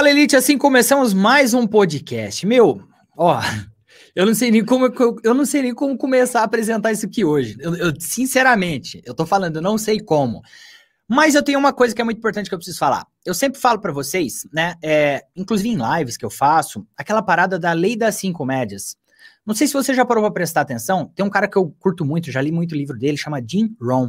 Fala, Elite, assim começamos mais um podcast. Meu, ó, eu não sei nem como eu não sei nem como começar a apresentar isso aqui hoje. Eu, eu sinceramente, eu tô falando, eu não sei como. Mas eu tenho uma coisa que é muito importante que eu preciso falar. Eu sempre falo para vocês, né? É, inclusive em lives que eu faço, aquela parada da lei das cinco médias. Não sei se você já parou para prestar atenção. Tem um cara que eu curto muito, já li muito livro dele, chama Jim Rohn.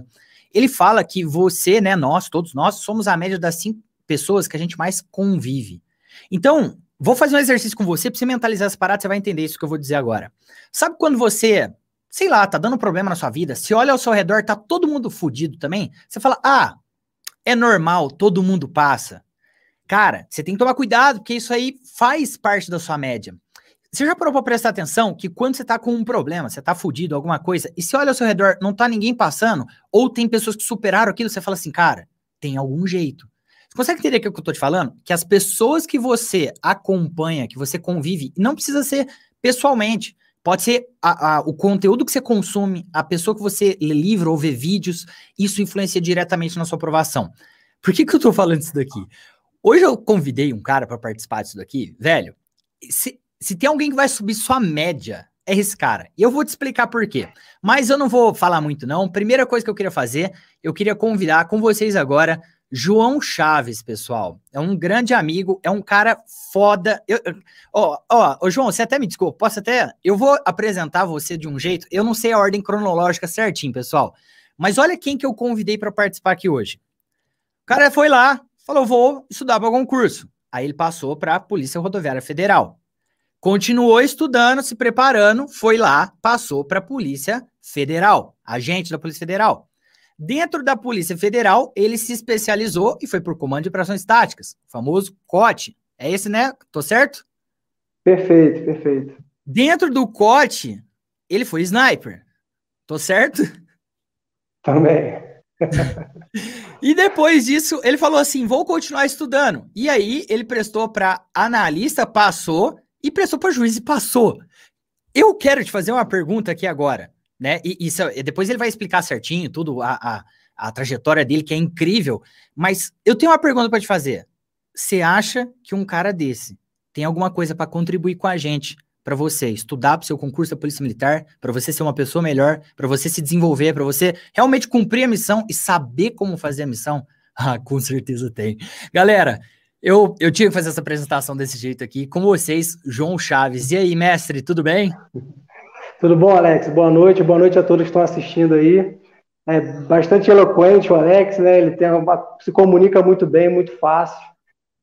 Ele fala que você, né, nós, todos nós, somos a média das cinco pessoas que a gente mais convive. Então, vou fazer um exercício com você, para você mentalizar essa parada, você vai entender isso que eu vou dizer agora. Sabe quando você, sei lá, tá dando problema na sua vida, se olha ao seu redor, tá todo mundo fudido também, você fala, ah, é normal, todo mundo passa. Cara, você tem que tomar cuidado, porque isso aí faz parte da sua média. Você já parou pra prestar atenção que quando você tá com um problema, você tá fudido, alguma coisa, e se olha ao seu redor, não tá ninguém passando, ou tem pessoas que superaram aquilo, você fala assim, cara, tem algum jeito. Você consegue entender o que eu tô te falando? Que as pessoas que você acompanha, que você convive, não precisa ser pessoalmente. Pode ser a, a, o conteúdo que você consome, a pessoa que você lê livro ou vê vídeos, isso influencia diretamente na sua aprovação. Por que, que eu tô falando isso daqui? Hoje eu convidei um cara para participar disso daqui, velho. Se, se tem alguém que vai subir sua média, é esse cara. E eu vou te explicar por quê. Mas eu não vou falar muito, não. Primeira coisa que eu queria fazer, eu queria convidar com vocês agora João Chaves, pessoal. É um grande amigo, é um cara foda. Ó, ó, João, você até me desculpa, posso até. Eu vou apresentar você de um jeito. Eu não sei a ordem cronológica certinho, pessoal. Mas olha quem que eu convidei para participar aqui hoje. O cara foi lá, falou: vou estudar para concurso. Aí ele passou para a Polícia Rodoviária Federal. Continuou estudando, se preparando, foi lá, passou para a Polícia Federal, agente da Polícia Federal. Dentro da Polícia Federal, ele se especializou e foi por Comando de Operações Táticas, o famoso COT. É esse, né? Tô certo? Perfeito, perfeito. Dentro do COT, ele foi sniper. Tô certo? Também. e depois disso, ele falou assim: vou continuar estudando. E aí, ele prestou para analista, passou, e prestou para juiz e passou. Eu quero te fazer uma pergunta aqui agora né? E, isso, depois ele vai explicar certinho tudo, a, a, a trajetória dele, que é incrível. Mas eu tenho uma pergunta para te fazer. Você acha que um cara desse tem alguma coisa para contribuir com a gente, para você estudar para o seu concurso da Polícia Militar, para você ser uma pessoa melhor, para você se desenvolver, para você realmente cumprir a missão e saber como fazer a missão? Ah, com certeza tem. Galera, eu, eu tinha que fazer essa apresentação desse jeito aqui com vocês, João Chaves. E aí, mestre, tudo bem? Tudo bom, Alex? Boa noite, boa noite a todos que estão assistindo aí. É bastante eloquente o Alex, né? Ele tem uma, se comunica muito bem, muito fácil.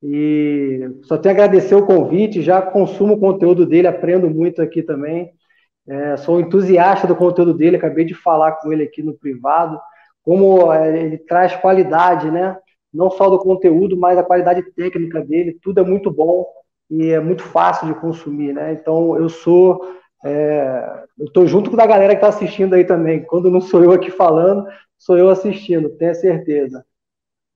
E só tenho a agradecer o convite, já consumo o conteúdo dele, aprendo muito aqui também. É, sou entusiasta do conteúdo dele, acabei de falar com ele aqui no privado, como é, ele traz qualidade, né? Não só do conteúdo, mas a qualidade técnica dele, tudo é muito bom e é muito fácil de consumir, né? Então eu sou é, eu estou junto com a galera que está assistindo aí também. Quando não sou eu aqui falando, sou eu assistindo, tenho certeza.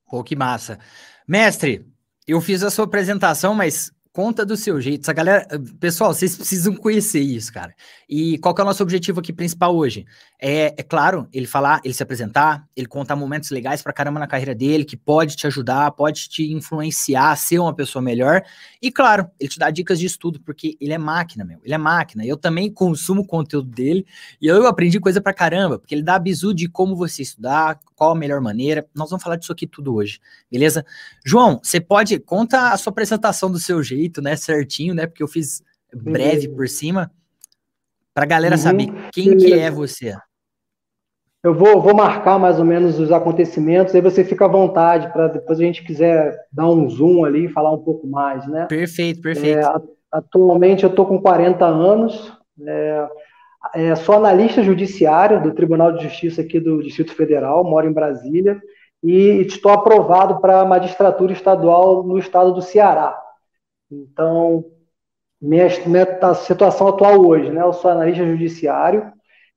Pô, que massa. Mestre, eu fiz a sua apresentação, mas conta do seu jeito. Essa galera, pessoal, vocês precisam conhecer isso, cara. E qual é o nosso objetivo aqui principal hoje? É, é claro, ele falar, ele se apresentar, ele contar momentos legais pra caramba na carreira dele, que pode te ajudar, pode te influenciar a ser uma pessoa melhor. E claro, ele te dá dicas de estudo, porque ele é máquina, meu. Ele é máquina. Eu também consumo conteúdo dele e eu aprendi coisa pra caramba, porque ele dá bizu de como você estudar, qual a melhor maneira. Nós vamos falar disso aqui tudo hoje, beleza? João, você pode conta a sua apresentação do seu jeito, né, certinho, né? Porque eu fiz breve por cima, para a galera uhum. saber quem que é você. Eu vou, vou marcar mais ou menos os acontecimentos, aí você fica à vontade para depois a gente quiser dar um zoom ali e falar um pouco mais, né? Perfeito, perfeito. É, atualmente eu estou com 40 anos, é, é, sou analista judiciário do Tribunal de Justiça aqui do Distrito Federal, moro em Brasília, e estou aprovado para a magistratura estadual no estado do Ceará. Então, minha, minha situação atual hoje, né? Eu sou analista judiciário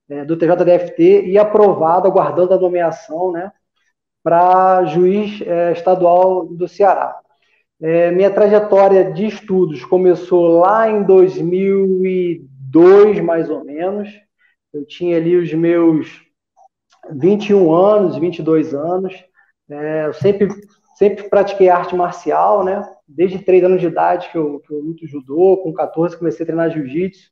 é, do TJDFT e aprovado, aguardando a nomeação, né? Para juiz é, estadual do Ceará. É, minha trajetória de estudos começou lá em 2000 22, mais ou menos. Eu tinha ali os meus 21 anos, 22 anos. É, eu sempre, sempre pratiquei arte marcial, né? Desde 3 anos de idade que eu, que eu luto judô, com 14 comecei a treinar jiu-jitsu.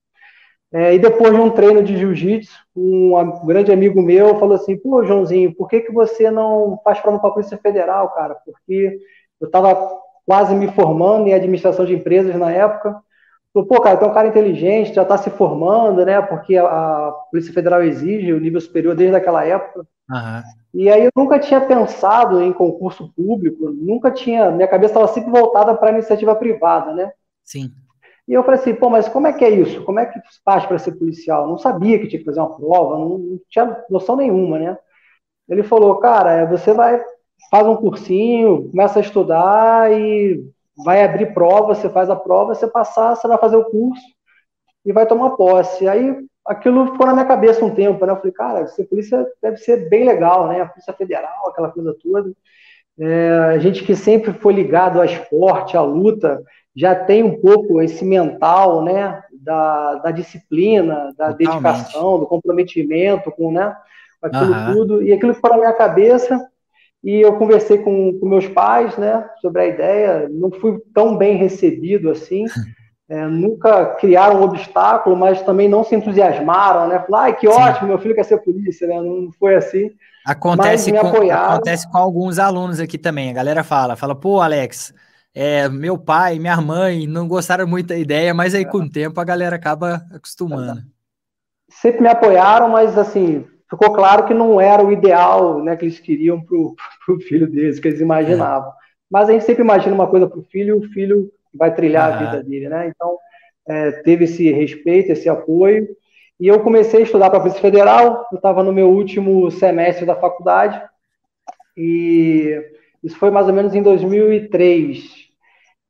É, e depois de um treino de jiu-jitsu, um, grande amigo meu falou assim: pô, Joãozinho, por que, que você não faz prova para a Polícia Federal, cara? Porque eu estava quase me formando em administração de empresas na época. Pô, cara, tu é um cara inteligente, já está se formando, né? Porque a, Polícia Federal exige o nível superior desde aquela época. Uhum. E aí eu nunca tinha pensado em concurso público, nunca tinha. Minha cabeça estava sempre voltada para a iniciativa privada, né? Sim. E eu falei assim, pô, mas como é que é isso? Como é que faz para ser policial? Não sabia que tinha que fazer uma prova, não, não tinha noção nenhuma, né? Ele falou, cara, você vai, faz um cursinho, começa a estudar e vai abrir prova, você faz a prova, você passar, você vai fazer o curso e vai tomar posse. Aí aquilo ficou na minha cabeça um tempo, né? Eu falei, cara, ser polícia deve ser bem legal, né? A Polícia Federal, aquela coisa toda. É, a gente que sempre foi ligado ao esporte, à luta, já tem um pouco esse mental, né, da, da disciplina, da Totalmente. dedicação, do comprometimento com, né, aquilo uhum. tudo, e aquilo ficou na minha cabeça, e eu conversei com, com meus pais, né, sobre a ideia, não fui tão bem recebido assim, é, nunca criaram um obstáculo, mas também não se entusiasmaram, né, falaram, ai, que Sim. ótimo, meu filho quer ser polícia, né, não foi assim. Acontece com, acontece com alguns alunos aqui também, a galera fala, fala, pô, Alex, é, meu pai, minha mãe não gostaram muito da ideia, mas aí com o tempo a galera acaba acostumando. Sempre me apoiaram, mas assim, ficou claro que não era o ideal né, que eles queriam para o filho deles, que eles imaginavam. É. Mas a gente sempre imagina uma coisa para o filho e o filho vai trilhar a vida dele, né? Então, é, teve esse respeito, esse apoio. E eu comecei a estudar para a Polícia Federal, eu estava no meu último semestre da faculdade, e isso foi mais ou menos em 2003.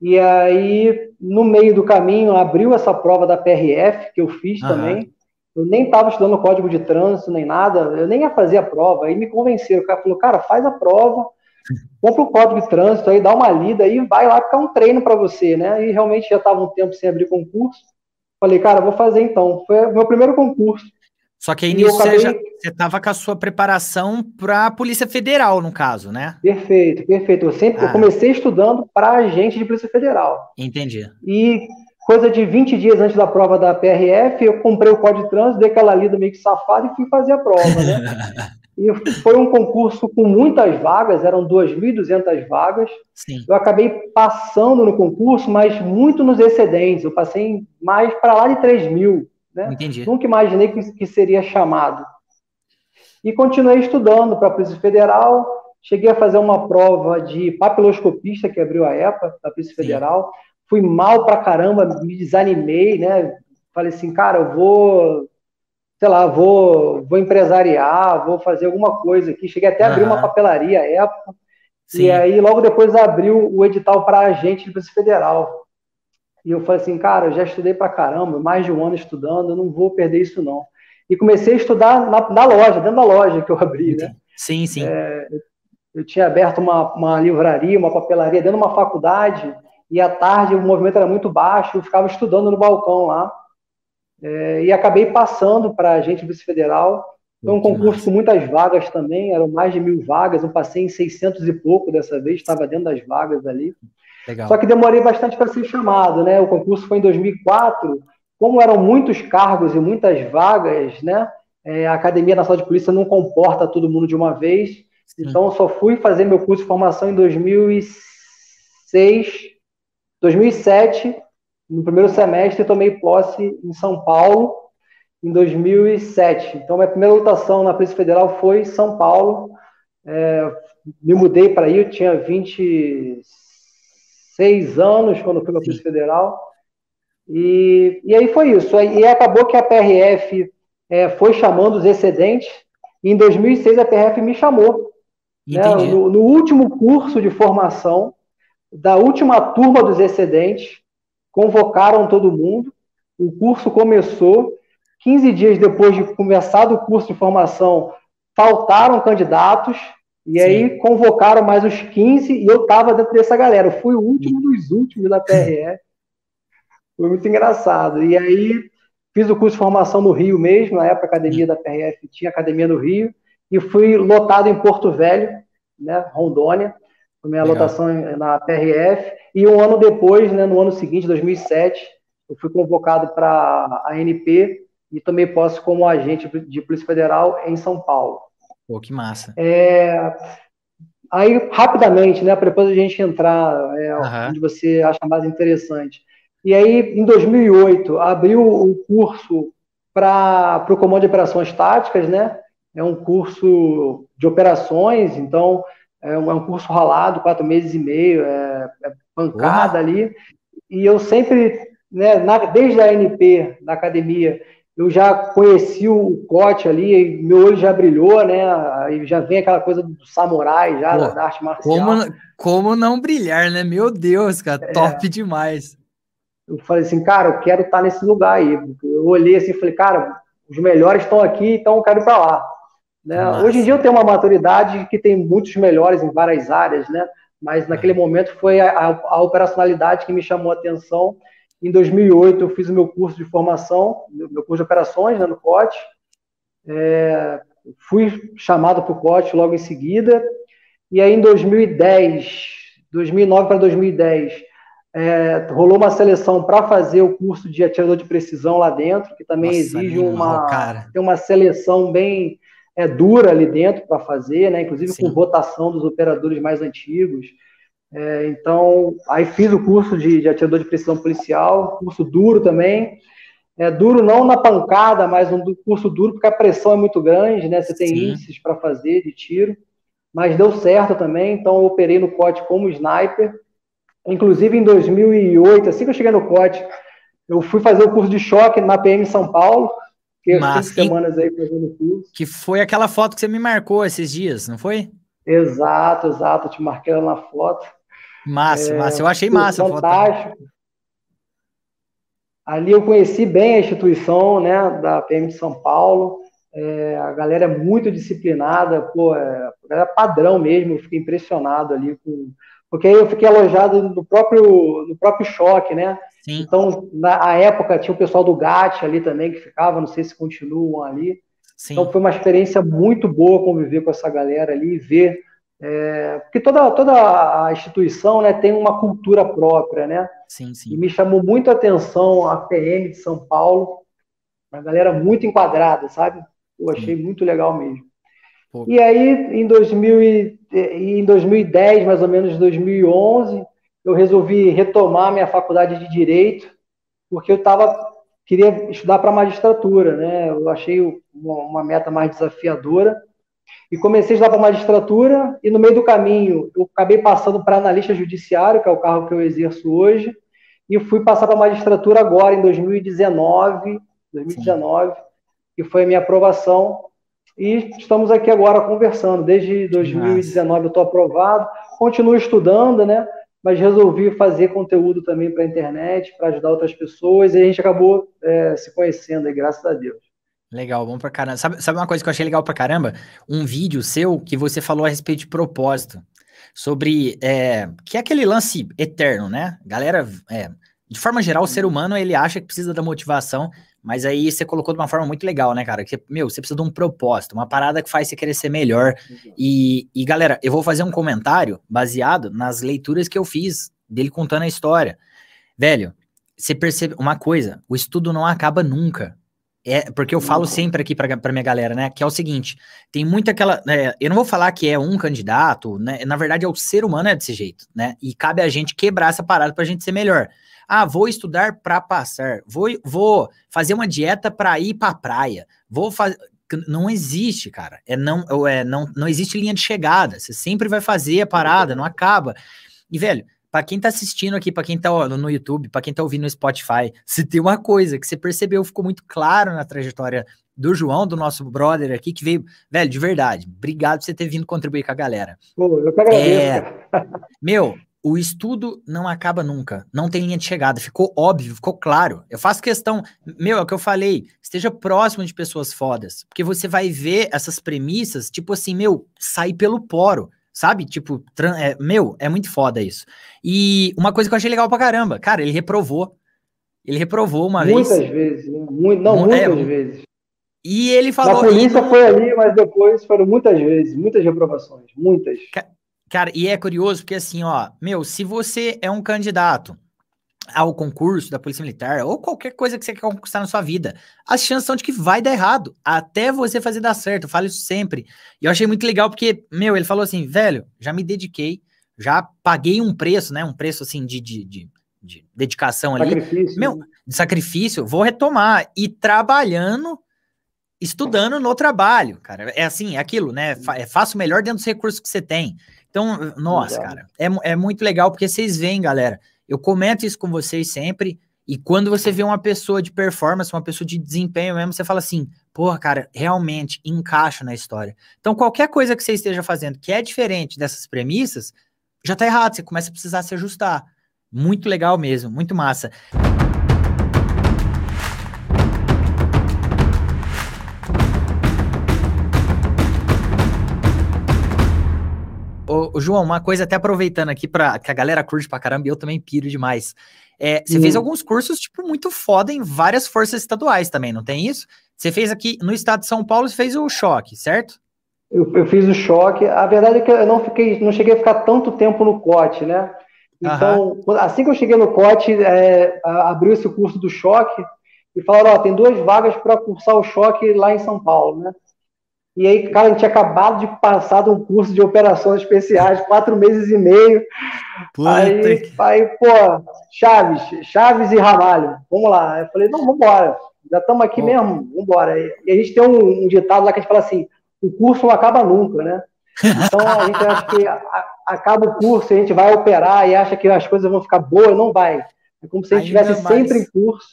E aí, no meio do caminho, abriu essa prova da PRF, que eu fiz uhum. também. Eu nem estava estudando código de trânsito, nem nada, eu nem ia fazer a prova. Aí me convenceram, o cara falou, cara, faz a prova, compra o código de trânsito, aí dá uma lida, aí vai lá ficar um treino para você, né? E realmente já estava um tempo sem abrir concurso. Falei, cara, vou fazer então. Foi o meu primeiro concurso. Só que aí nisso acabei... você estava com a sua preparação para a Polícia Federal, no caso, né? Perfeito, perfeito. Eu sempre ah. eu comecei estudando para agente de Polícia Federal. Entendi. E coisa de 20 dias antes da prova da PRF, eu comprei o código de trânsito, dei aquela lida meio que safada e fui fazer a prova, né? e foi um concurso com muitas vagas, eram 2.200 vagas. Sim. Eu acabei passando no concurso, mas muito nos excedentes. Eu passei mais para lá de 3 mil. Né? Entendi. Nunca imaginei que, que seria chamado. E continuei estudando para a Polícia Federal. Cheguei a fazer uma prova de papiloscopista que abriu a EPA da Polícia Sim. Federal. Fui mal pra caramba, me desanimei, né? Falei assim, cara, eu vou, sei lá, vou, vou empresariar, vou fazer alguma coisa aqui. Cheguei até a abrir uma papelaria à época. Sim. E aí, logo depois, abriu o edital para agente de Polícia Federal. E eu falei assim, cara, eu já estudei pra caramba, mais de um ano estudando, eu não vou perder isso não. E comecei a estudar na, na loja, dentro da loja que eu abri, né? Sim, sim. É, eu tinha aberto uma, uma livraria, uma papelaria dentro de uma faculdade, e à tarde o movimento era muito baixo, eu ficava estudando no balcão lá. É, e acabei passando para a agente vice-federal. Foi um concurso com muitas vagas também, eram mais de mil vagas, eu passei em 600 e pouco dessa vez, estava dentro das vagas ali. Legal. Só que demorei bastante para ser chamado, né? O concurso foi em 2004. Como eram muitos cargos e muitas vagas, né? É, a Academia Nacional de Polícia não comporta todo mundo de uma vez. Então, eu só fui fazer meu curso de formação em 2006, 2007, no primeiro semestre, tomei posse em São Paulo, em 2007. Então, minha primeira lotação na Polícia Federal foi em São Paulo. É, me mudei para aí, eu tinha 20 seis anos, quando fui para a Polícia Federal. E, e aí foi isso. E acabou que a PRF é, foi chamando os excedentes. E em 2006 a PRF me chamou. Né, no, no, último curso de formação da última turma dos excedentes, convocaram todo mundo. O curso começou. 15 dias depois de começar o curso de formação, faltaram candidatos. E Sim. aí convocaram mais os 15 e eu estava dentro dessa galera. Eu fui o último dos últimos da PRE. Foi muito engraçado. E aí fiz o curso de formação no Rio mesmo, na época a academia da PRF tinha academia no Rio, e fui lotado em Porto Velho, né, Rondônia, com minha Legal. lotação na PRF. E um ano depois, né, no ano seguinte, 2007, eu fui convocado para a ANP e tomei posse como agente de Polícia Federal em São Paulo. Pô, que massa. É, aí, rapidamente, né, para depois a gente entrar é, uhum. onde você acha mais interessante. E aí, em 2008, abriu o curso para o Comando de Operações Táticas, né? É um curso de operações, então é um, é um curso ralado, quatro meses e meio, é, é pancada uhum. ali. E eu sempre, né, na, desde a NP, da academia, eu já conheci o Cote ali, meu olho já brilhou, né? Aí já vem aquela coisa do samurai, já Pô, da arte marcial. Como, como não brilhar, né? Meu Deus, cara, é, top demais. Eu falei assim, cara, eu quero estar nesse lugar aí. Eu olhei assim e falei, cara, os melhores estão aqui, então eu quero ir para lá. Né? Hoje em dia eu tenho uma maturidade que tem muitos melhores em várias áreas, né? Mas naquele momento foi a, a, a operacionalidade que me chamou a atenção em 2008, eu fiz o meu curso de formação, meu curso de operações né, no COT. É, fui chamado para o COT logo em seguida. E aí, em 2010, 2009 para 2010, é, rolou uma seleção para fazer o curso de atirador de precisão lá dentro, que também Nossa, exige uma, tem uma seleção bem é, dura ali dentro para fazer, né? inclusive Sim. com votação dos operadores mais antigos. É, então, aí fiz o curso de, de atirador de precisão policial, curso duro também. É duro não na pancada, mas um curso duro porque a pressão é muito grande, né? Você tem Sim. índices para fazer de tiro, mas deu certo também. Então, eu operei no COT como sniper. Inclusive, em 2008, assim que eu cheguei no COT, eu fui fazer o curso de choque na PM São Paulo. Fiquei Mas, cinco semanas aí fazendo curso. Que foi aquela foto que você me marcou esses dias, não foi? Exato, exato. Eu te marquei na foto. Massa, é, massa. Eu achei massa fantástico. Ali eu conheci bem a instituição, né, da PM de São Paulo. É, a galera é muito disciplinada, pô, é, é padrão mesmo. Eu fiquei impressionado ali com, porque aí eu fiquei alojado no próprio no próprio choque, né? Sim. Então na época tinha o pessoal do GAT ali também que ficava, não sei se continuam ali. Sim. Então foi uma experiência muito boa conviver com essa galera ali e ver é, porque toda, toda a instituição né, tem uma cultura própria, né? Sim, sim. E me chamou muito a atenção a PM de São Paulo, uma galera muito enquadrada, sabe? Eu achei sim. muito legal mesmo. Pô. E aí, em, 2000 e, em 2010, mais ou menos 2011, eu resolvi retomar minha faculdade de Direito, porque eu tava, queria estudar para magistratura, né? Eu achei uma, meta mais desafiadora e comecei a estudar para magistratura, e no meio do caminho eu acabei passando para analista judiciário, que é o cargo que eu exerço hoje, e fui passar para magistratura agora, em 2019, 2019, que foi a minha aprovação, e estamos aqui agora conversando. Desde 2019 eu estou aprovado, continuo estudando, né? Mas resolvi fazer conteúdo também para a internet, para ajudar outras pessoas, e a gente acabou é, se conhecendo aí, graças a Deus. Legal, bom pra caramba. Sabe, sabe uma coisa que eu achei legal pra caramba? Um vídeo seu que você falou a respeito de propósito. Sobre. É, que é aquele lance eterno, né? Galera, é, de forma geral, o ser humano ele acha que precisa da motivação, mas aí você colocou de uma forma muito legal, né, cara? Que, meu, você precisa de um propósito, uma parada que faz você querer ser melhor. E, e, galera, eu vou fazer um comentário baseado nas leituras que eu fiz dele contando a história. Velho, você percebe uma coisa: o estudo não acaba nunca. É, porque eu falo sempre aqui pra, pra minha galera, né? Que é o seguinte: tem muita aquela. É, eu não vou falar que é um candidato, né? Na verdade, é o ser humano é desse jeito, né? E cabe a gente quebrar essa parada pra gente ser melhor. Ah, vou estudar para passar. Vou, vou fazer uma dieta para ir pra praia. Vou fazer. Não existe, cara. É não, é, não, não existe linha de chegada. Você sempre vai fazer a parada, não acaba. E, velho, para quem tá assistindo aqui, para quem tá no YouTube, para quem tá ouvindo no Spotify, se tem uma coisa que você percebeu, ficou muito claro na trajetória do João, do nosso brother aqui, que veio, velho, de verdade, obrigado por você ter vindo contribuir com a galera. Pô, eu que agradeço. É, meu, o estudo não acaba nunca, não tem linha de chegada, ficou óbvio, ficou claro. Eu faço questão, meu, é o que eu falei, esteja próximo de pessoas fodas, porque você vai ver essas premissas, tipo assim, meu, sair pelo poro. Sabe? Tipo, é, meu, é muito foda isso. E uma coisa que eu achei legal pra caramba, cara, ele reprovou. Ele reprovou uma muitas vez. Vezes, né? Muito, não, é, muitas vezes. E ele falou. A polícia foi ali, mas depois foram muitas vezes, muitas reprovações, muitas. Cara, e é curioso porque assim, ó, meu, se você é um candidato ao concurso da Polícia Militar ou qualquer coisa que você quer conquistar na sua vida, as chances são de que vai dar errado, até você fazer dar certo. Eu falo isso sempre. E eu achei muito legal porque, meu, ele falou assim, velho, já me dediquei, já paguei um preço, né? Um preço assim de, de, de, de dedicação ali. Sacrifício. Meu, né? de sacrifício, vou retomar. E trabalhando, estudando no trabalho, cara. É assim, é aquilo, né? É faço melhor dentro dos recursos que você tem. Então, nossa, legal. cara, é, é muito legal porque vocês veem, galera eu comento isso com vocês sempre. E quando você vê uma pessoa de performance, uma pessoa de desempenho mesmo, você fala assim: porra, cara, realmente encaixa na história. Então, qualquer coisa que você esteja fazendo que é diferente dessas premissas, já tá errado, você começa a precisar se ajustar. Muito legal mesmo, muito massa. Ô, João, uma coisa até aproveitando aqui para que a galera curte pra caramba e eu também piro demais. É, você hum. fez alguns cursos, tipo, muito foda em várias forças estaduais também, não tem isso? Você fez aqui no estado de São Paulo, você fez o choque, certo? Eu, eu fiz o choque. A verdade é que eu não fiquei, não cheguei a ficar tanto tempo no COT, né? Então, uhum. assim que eu cheguei no COT, é, abriu esse curso do choque e falaram, ó, tem duas vagas para cursar o choque lá em São Paulo, né? E aí, cara, a gente tinha acabado de passar de um curso de operações especiais, quatro meses e meio. Puta aí, que... aí, pô, Chaves, Chaves e Ramalho, vamos lá. Eu falei, não, vamos embora. Já estamos aqui mesmo, vamos embora. E a gente tem um, um, ditado lá que a gente fala assim, o curso não acaba nunca, né? Então a gente acha que a, acaba o curso, a gente vai operar e acha que as coisas vão ficar boas, não vai. É como se a gente estivesse sempre em curso.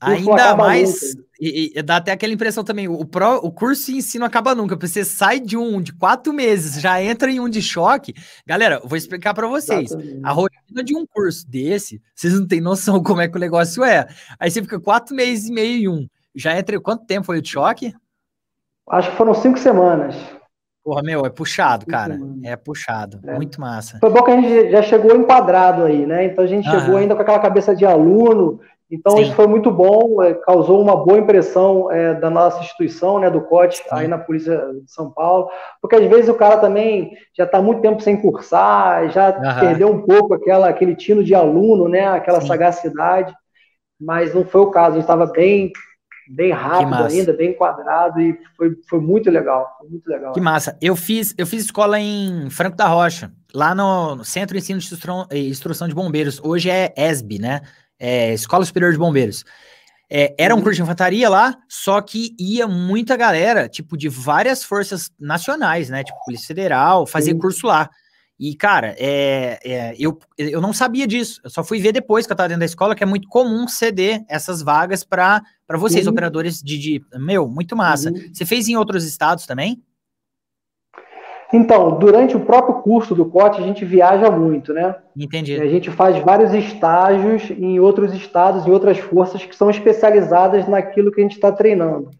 Ainda mais, e, e, dá até aquela impressão também, o, pro, o curso em si não acaba nunca, você sai de um de quatro meses, já entra em um de choque. Galera, vou explicar para vocês, Exatamente. a rotina de um curso desse, vocês não têm noção como é que o negócio é. Aí você fica quatro meses e meio em um, já entra, quanto tempo foi o de choque? Acho que foram cinco semanas. Porra, meu, é puxado, cara. É puxado. É. Muito massa. Foi bom que a gente já chegou enquadrado aí, né? Então a gente Aham. chegou ainda com aquela cabeça de aluno, então, Sim. isso foi muito bom, é, causou uma boa impressão é, da nossa instituição, né, do COT, aí na Polícia de São Paulo, porque às vezes o cara também já está muito tempo sem cursar, já uhum. perdeu um pouco aquela, aquele tino de aluno, né, aquela Sim. sagacidade, mas não foi o caso, a gente estava bem, bem rápido ainda, bem enquadrado, e foi, foi muito legal, foi muito legal. Que massa. Eu fiz, eu fiz escola em Franco da Rocha, lá no Centro de Ensino de Instrução, Instrução de Bombeiros, hoje é ESB, né, é, Escola Superior de Bombeiros. É, era um uhum. curso de infantaria lá, só que ia muita galera, tipo, de várias forças nacionais, né? Tipo, Polícia Federal, fazer curso lá. E, cara, é, é, eu, eu não sabia disso. Eu só fui ver depois que eu tava dentro da escola, que é muito comum ceder essas vagas para vocês, uhum. operadores de, de, Meu, muito massa. Uhum. Você fez em outros estados também? Então, durante o próprio curso do COT, a gente viaja muito, né? Entendi. a gente faz vários estágios em outros estados, em outras forças que são especializadas naquilo que a gente está treinando.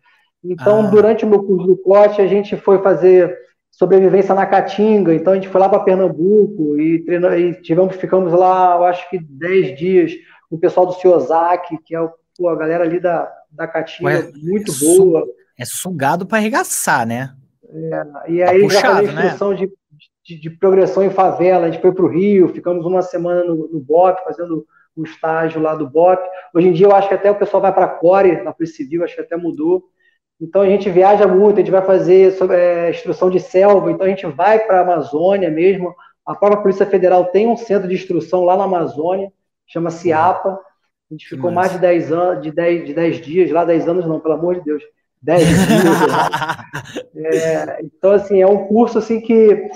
Então, ah. durante o meu curso do COT, a gente foi fazer sobrevivência na Caatinga, então a gente foi lá para Pernambuco e, treinou, e tivemos, ficamos lá, eu acho que 10 dias, com o pessoal do Ciosaki, que é pô, a galera ali da, da Caatinga, Ué, muito é boa. É sugado para arregaçar, né? É, e aí tá puxado, já né? instrução né? de, de, de, progressão em favela, a gente foi para o Rio, ficamos uma semana no, no BOP, fazendo o estágio lá do BOP. Hoje em dia eu acho que até o pessoal vai para a Core, na Polícia Civil, acho que até mudou. Então a gente viaja muito, a gente vai fazer sobre, é, instrução de selva, então a gente vai para a Amazônia mesmo. A própria Polícia Federal tem um centro de instrução lá na Amazônia, chama CIAPA. A gente ficou mais de 10 anos, de 10, de 10 dias lá, 10 anos não, pelo amor de Deus. 10 dias. é, então, assim, é um curso assim que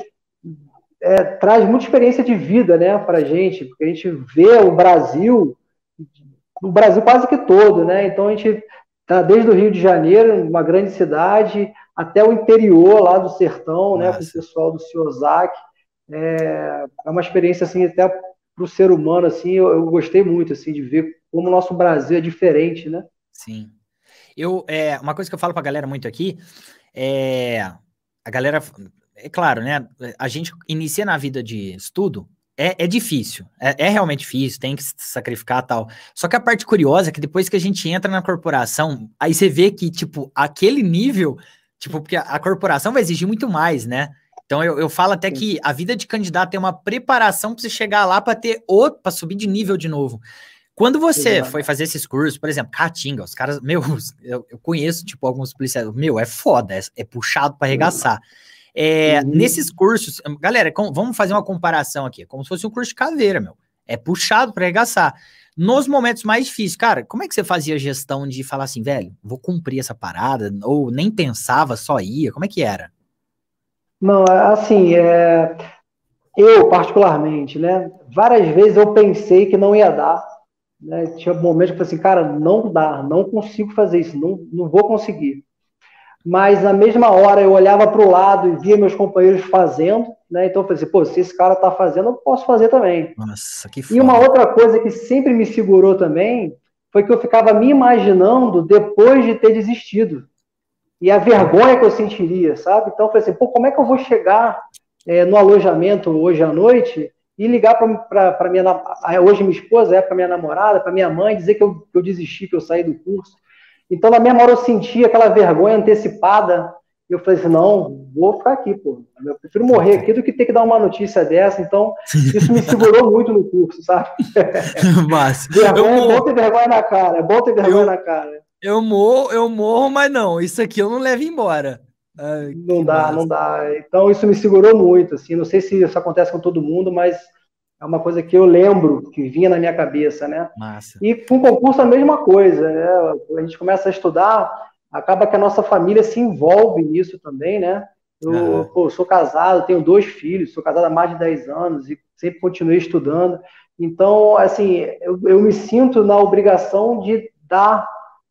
é, traz muita experiência de vida né, para a gente, porque a gente vê o Brasil, o Brasil quase que todo, né? Então a gente está desde o Rio de Janeiro, uma grande cidade, até o interior lá do sertão, né, com o pessoal do Ciosaki. É, é uma experiência assim até para o ser humano assim, eu, eu, gostei muito assim de ver como o nosso Brasil é diferente, né? Sim. Eu, é, uma coisa que eu falo pra galera muito aqui é. A galera. É claro, né? A gente inicia na vida de estudo. É, é difícil, é, é realmente difícil, tem que se sacrificar tal. Só que a parte curiosa é que depois que a gente entra na corporação, aí você vê que, tipo, aquele nível, tipo, porque a, a corporação vai exigir muito mais, né? Então eu, eu falo até que a vida de candidato é uma preparação para você chegar lá para ter outro, para subir de nível de novo. Quando você Exato. foi fazer esses cursos, por exemplo, Caatinga, os caras, meu, eu, eu conheço, tipo, alguns policiais, meu, é foda, é, é puxado para arregaçar. É, uhum. Nesses cursos, galera, com, vamos fazer uma comparação aqui, como se fosse um curso de caveira, meu. É puxado para arregaçar. Nos momentos mais difíceis, cara, como é que você fazia a gestão de falar assim, velho, vou cumprir essa parada, ou nem pensava, só ia? Como é que era? Não, é, assim, é, eu particularmente, né, várias vezes eu pensei que não ia dar, né, tinha momentos que eu falei assim, cara, não dá, não consigo fazer isso, não, não vou conseguir mas na mesma hora eu olhava para o lado e via meus companheiros fazendo, né? Então eu falei assim, pô, se esse cara está fazendo, eu posso fazer também. Nossa, que foda. E uma outra coisa que sempre me segurou também foi que eu ficava me imaginando depois de ter desistido. E a vergonha que eu sentiria, sabe? Então eu falei assim, pô, como é que eu vou chegar é, no alojamento hoje à noite e ligar para minha hoje minha esposa, é para minha namorada, para minha mãe, dizer que eu, que eu desisti, que eu saí do curso. Então, na mesma hora, eu senti aquela vergonha antecipada. E eu falei assim: não, vou ficar aqui, pô. Eu prefiro morrer aqui do que ter que dar uma notícia dessa. Então, isso me segurou muito no curso, sabe? Mas, vergonha, é bom ter vergonha na cara. É bom ter vergonha eu, na cara. Eu morro, eu morro, mas não. Isso aqui eu não levo embora. Ai, não dá, massa. não dá. Então, isso me segurou muito. Assim, não sei se isso acontece com todo mundo, mas é uma coisa que eu lembro, que vinha na minha cabeça, né? Massa. E com o concurso a mesma coisa, né? A gente começa a estudar, acaba que a nossa família se envolve nisso também, né? Eu uhum. pô, sou casado, tenho dois filhos, sou casado há mais de 10 anos e sempre continuei estudando. Então, assim, eu, eu me sinto na obrigação de dar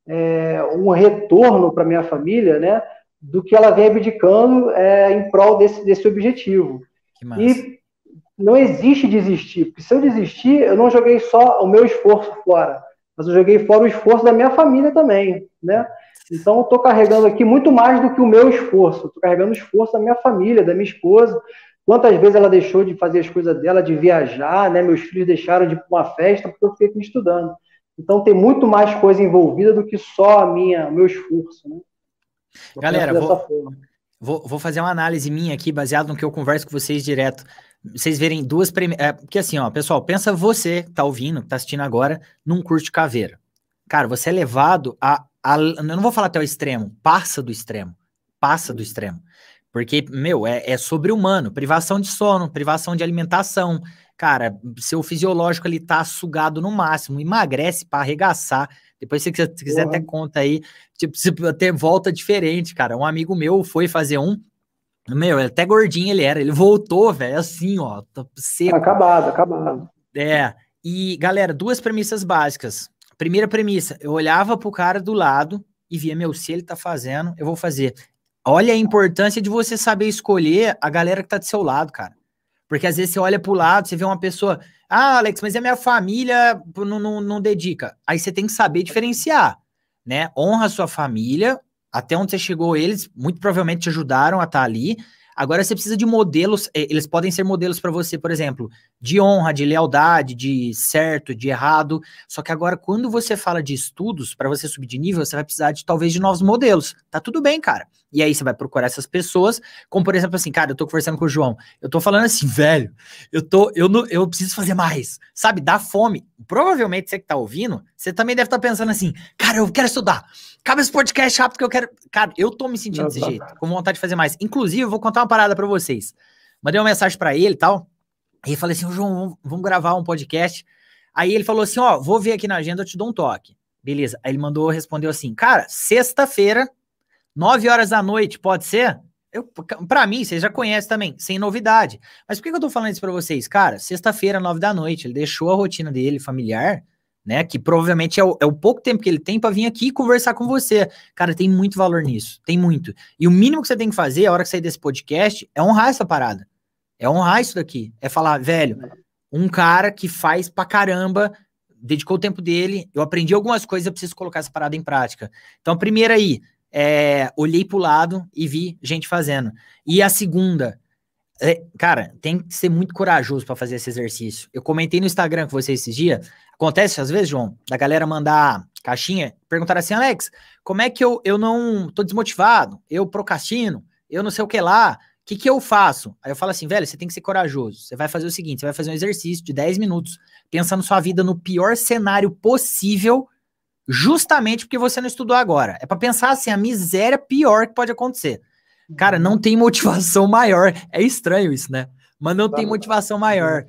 é, um retorno para minha família, né? Do que ela vem abdicando é, em prol desse, desse objetivo. E não existe desistir, porque se eu desistir, eu não joguei só o meu esforço fora, mas eu joguei fora o esforço da minha família também, né? Então, eu estou carregando aqui muito mais do que o meu esforço, estou carregando o esforço da minha família, da minha esposa. Quantas vezes ela deixou de fazer as coisas dela, de viajar, né? Meus filhos deixaram de ir para uma festa porque eu fiquei aqui estudando. Então, tem muito mais coisa envolvida do que só a minha, o meu esforço, né? Galera, vou, vou, vou fazer uma análise minha aqui, baseado no que eu converso com vocês direto vocês verem duas premissas. É, porque assim, ó, pessoal, pensa você que tá ouvindo, que tá assistindo agora, num curso de caveira. Cara, você é levado a, a. Eu não vou falar até o extremo, passa do extremo. Passa do extremo. Porque, meu, é, é sobre-humano. Privação de sono, privação de alimentação. Cara, seu fisiológico ali tá sugado no máximo, emagrece para arregaçar. Depois, se você quiser, uhum. até conta aí, tipo, se até volta diferente, cara. Um amigo meu foi fazer um, meu, até gordinho ele era. Ele voltou, velho, assim, ó. Seco. Acabado, acabado. É. E, galera, duas premissas básicas. Primeira premissa, eu olhava pro cara do lado e via, meu, se ele tá fazendo, eu vou fazer. Olha a importância de você saber escolher a galera que tá do seu lado, cara. Porque às vezes você olha pro lado, você vê uma pessoa, ah, Alex, mas a minha família não, não, não dedica. Aí você tem que saber diferenciar, né? Honra a sua família, até onde você chegou, eles muito provavelmente te ajudaram a estar tá ali. Agora você precisa de modelos, eh, eles podem ser modelos para você, por exemplo, de honra, de lealdade, de certo, de errado. Só que agora, quando você fala de estudos, para você subir de nível, você vai precisar de talvez de novos modelos. Tá tudo bem, cara. E aí você vai procurar essas pessoas, como por exemplo assim, cara, eu tô conversando com o João, eu tô falando assim, velho, eu tô, eu não, eu preciso fazer mais, sabe? Dá fome. Provavelmente você que tá ouvindo, você também deve estar tá pensando assim, cara, eu quero estudar. Cabe esse podcast rápido que eu quero. Cara, eu tô me sentindo desse jeito, com vontade de fazer mais. Inclusive, eu vou contar uma parada para vocês. Mandei uma mensagem para ele e tal. E falei assim, João, vamos gravar um podcast. Aí ele falou assim: ó, vou ver aqui na agenda, eu te dou um toque. Beleza. Aí ele mandou, respondeu assim: cara, sexta-feira, 9 horas da noite, pode ser? Pra mim, vocês já conhecem também, sem novidade. Mas por que, que eu tô falando isso pra vocês? Cara, sexta-feira, 9 da noite, ele deixou a rotina dele familiar, né? Que provavelmente é o, é o pouco tempo que ele tem para vir aqui conversar com você. Cara, tem muito valor nisso, tem muito. E o mínimo que você tem que fazer, a hora que sair desse podcast, é honrar essa parada. É honrar isso daqui. É falar, velho, um cara que faz pra caramba, dedicou o tempo dele, eu aprendi algumas coisas, eu preciso colocar essa parada em prática. Então, a primeira aí, é, olhei pro lado e vi gente fazendo. E a segunda, é, cara, tem que ser muito corajoso para fazer esse exercício. Eu comentei no Instagram com você esses dias. Acontece às vezes, João, da galera mandar caixinha, perguntar assim, Alex, como é que eu, eu não tô desmotivado? Eu procrastino? Eu não sei o que lá. que, que eu faço? Aí eu falo assim, velho, você tem que ser corajoso. Você vai fazer o seguinte: você vai fazer um exercício de 10 minutos, pensando sua vida no pior cenário possível, justamente porque você não estudou agora. É para pensar assim, a miséria pior que pode acontecer. Cara, não tem motivação maior. É estranho isso, né? Mas não tem motivação maior.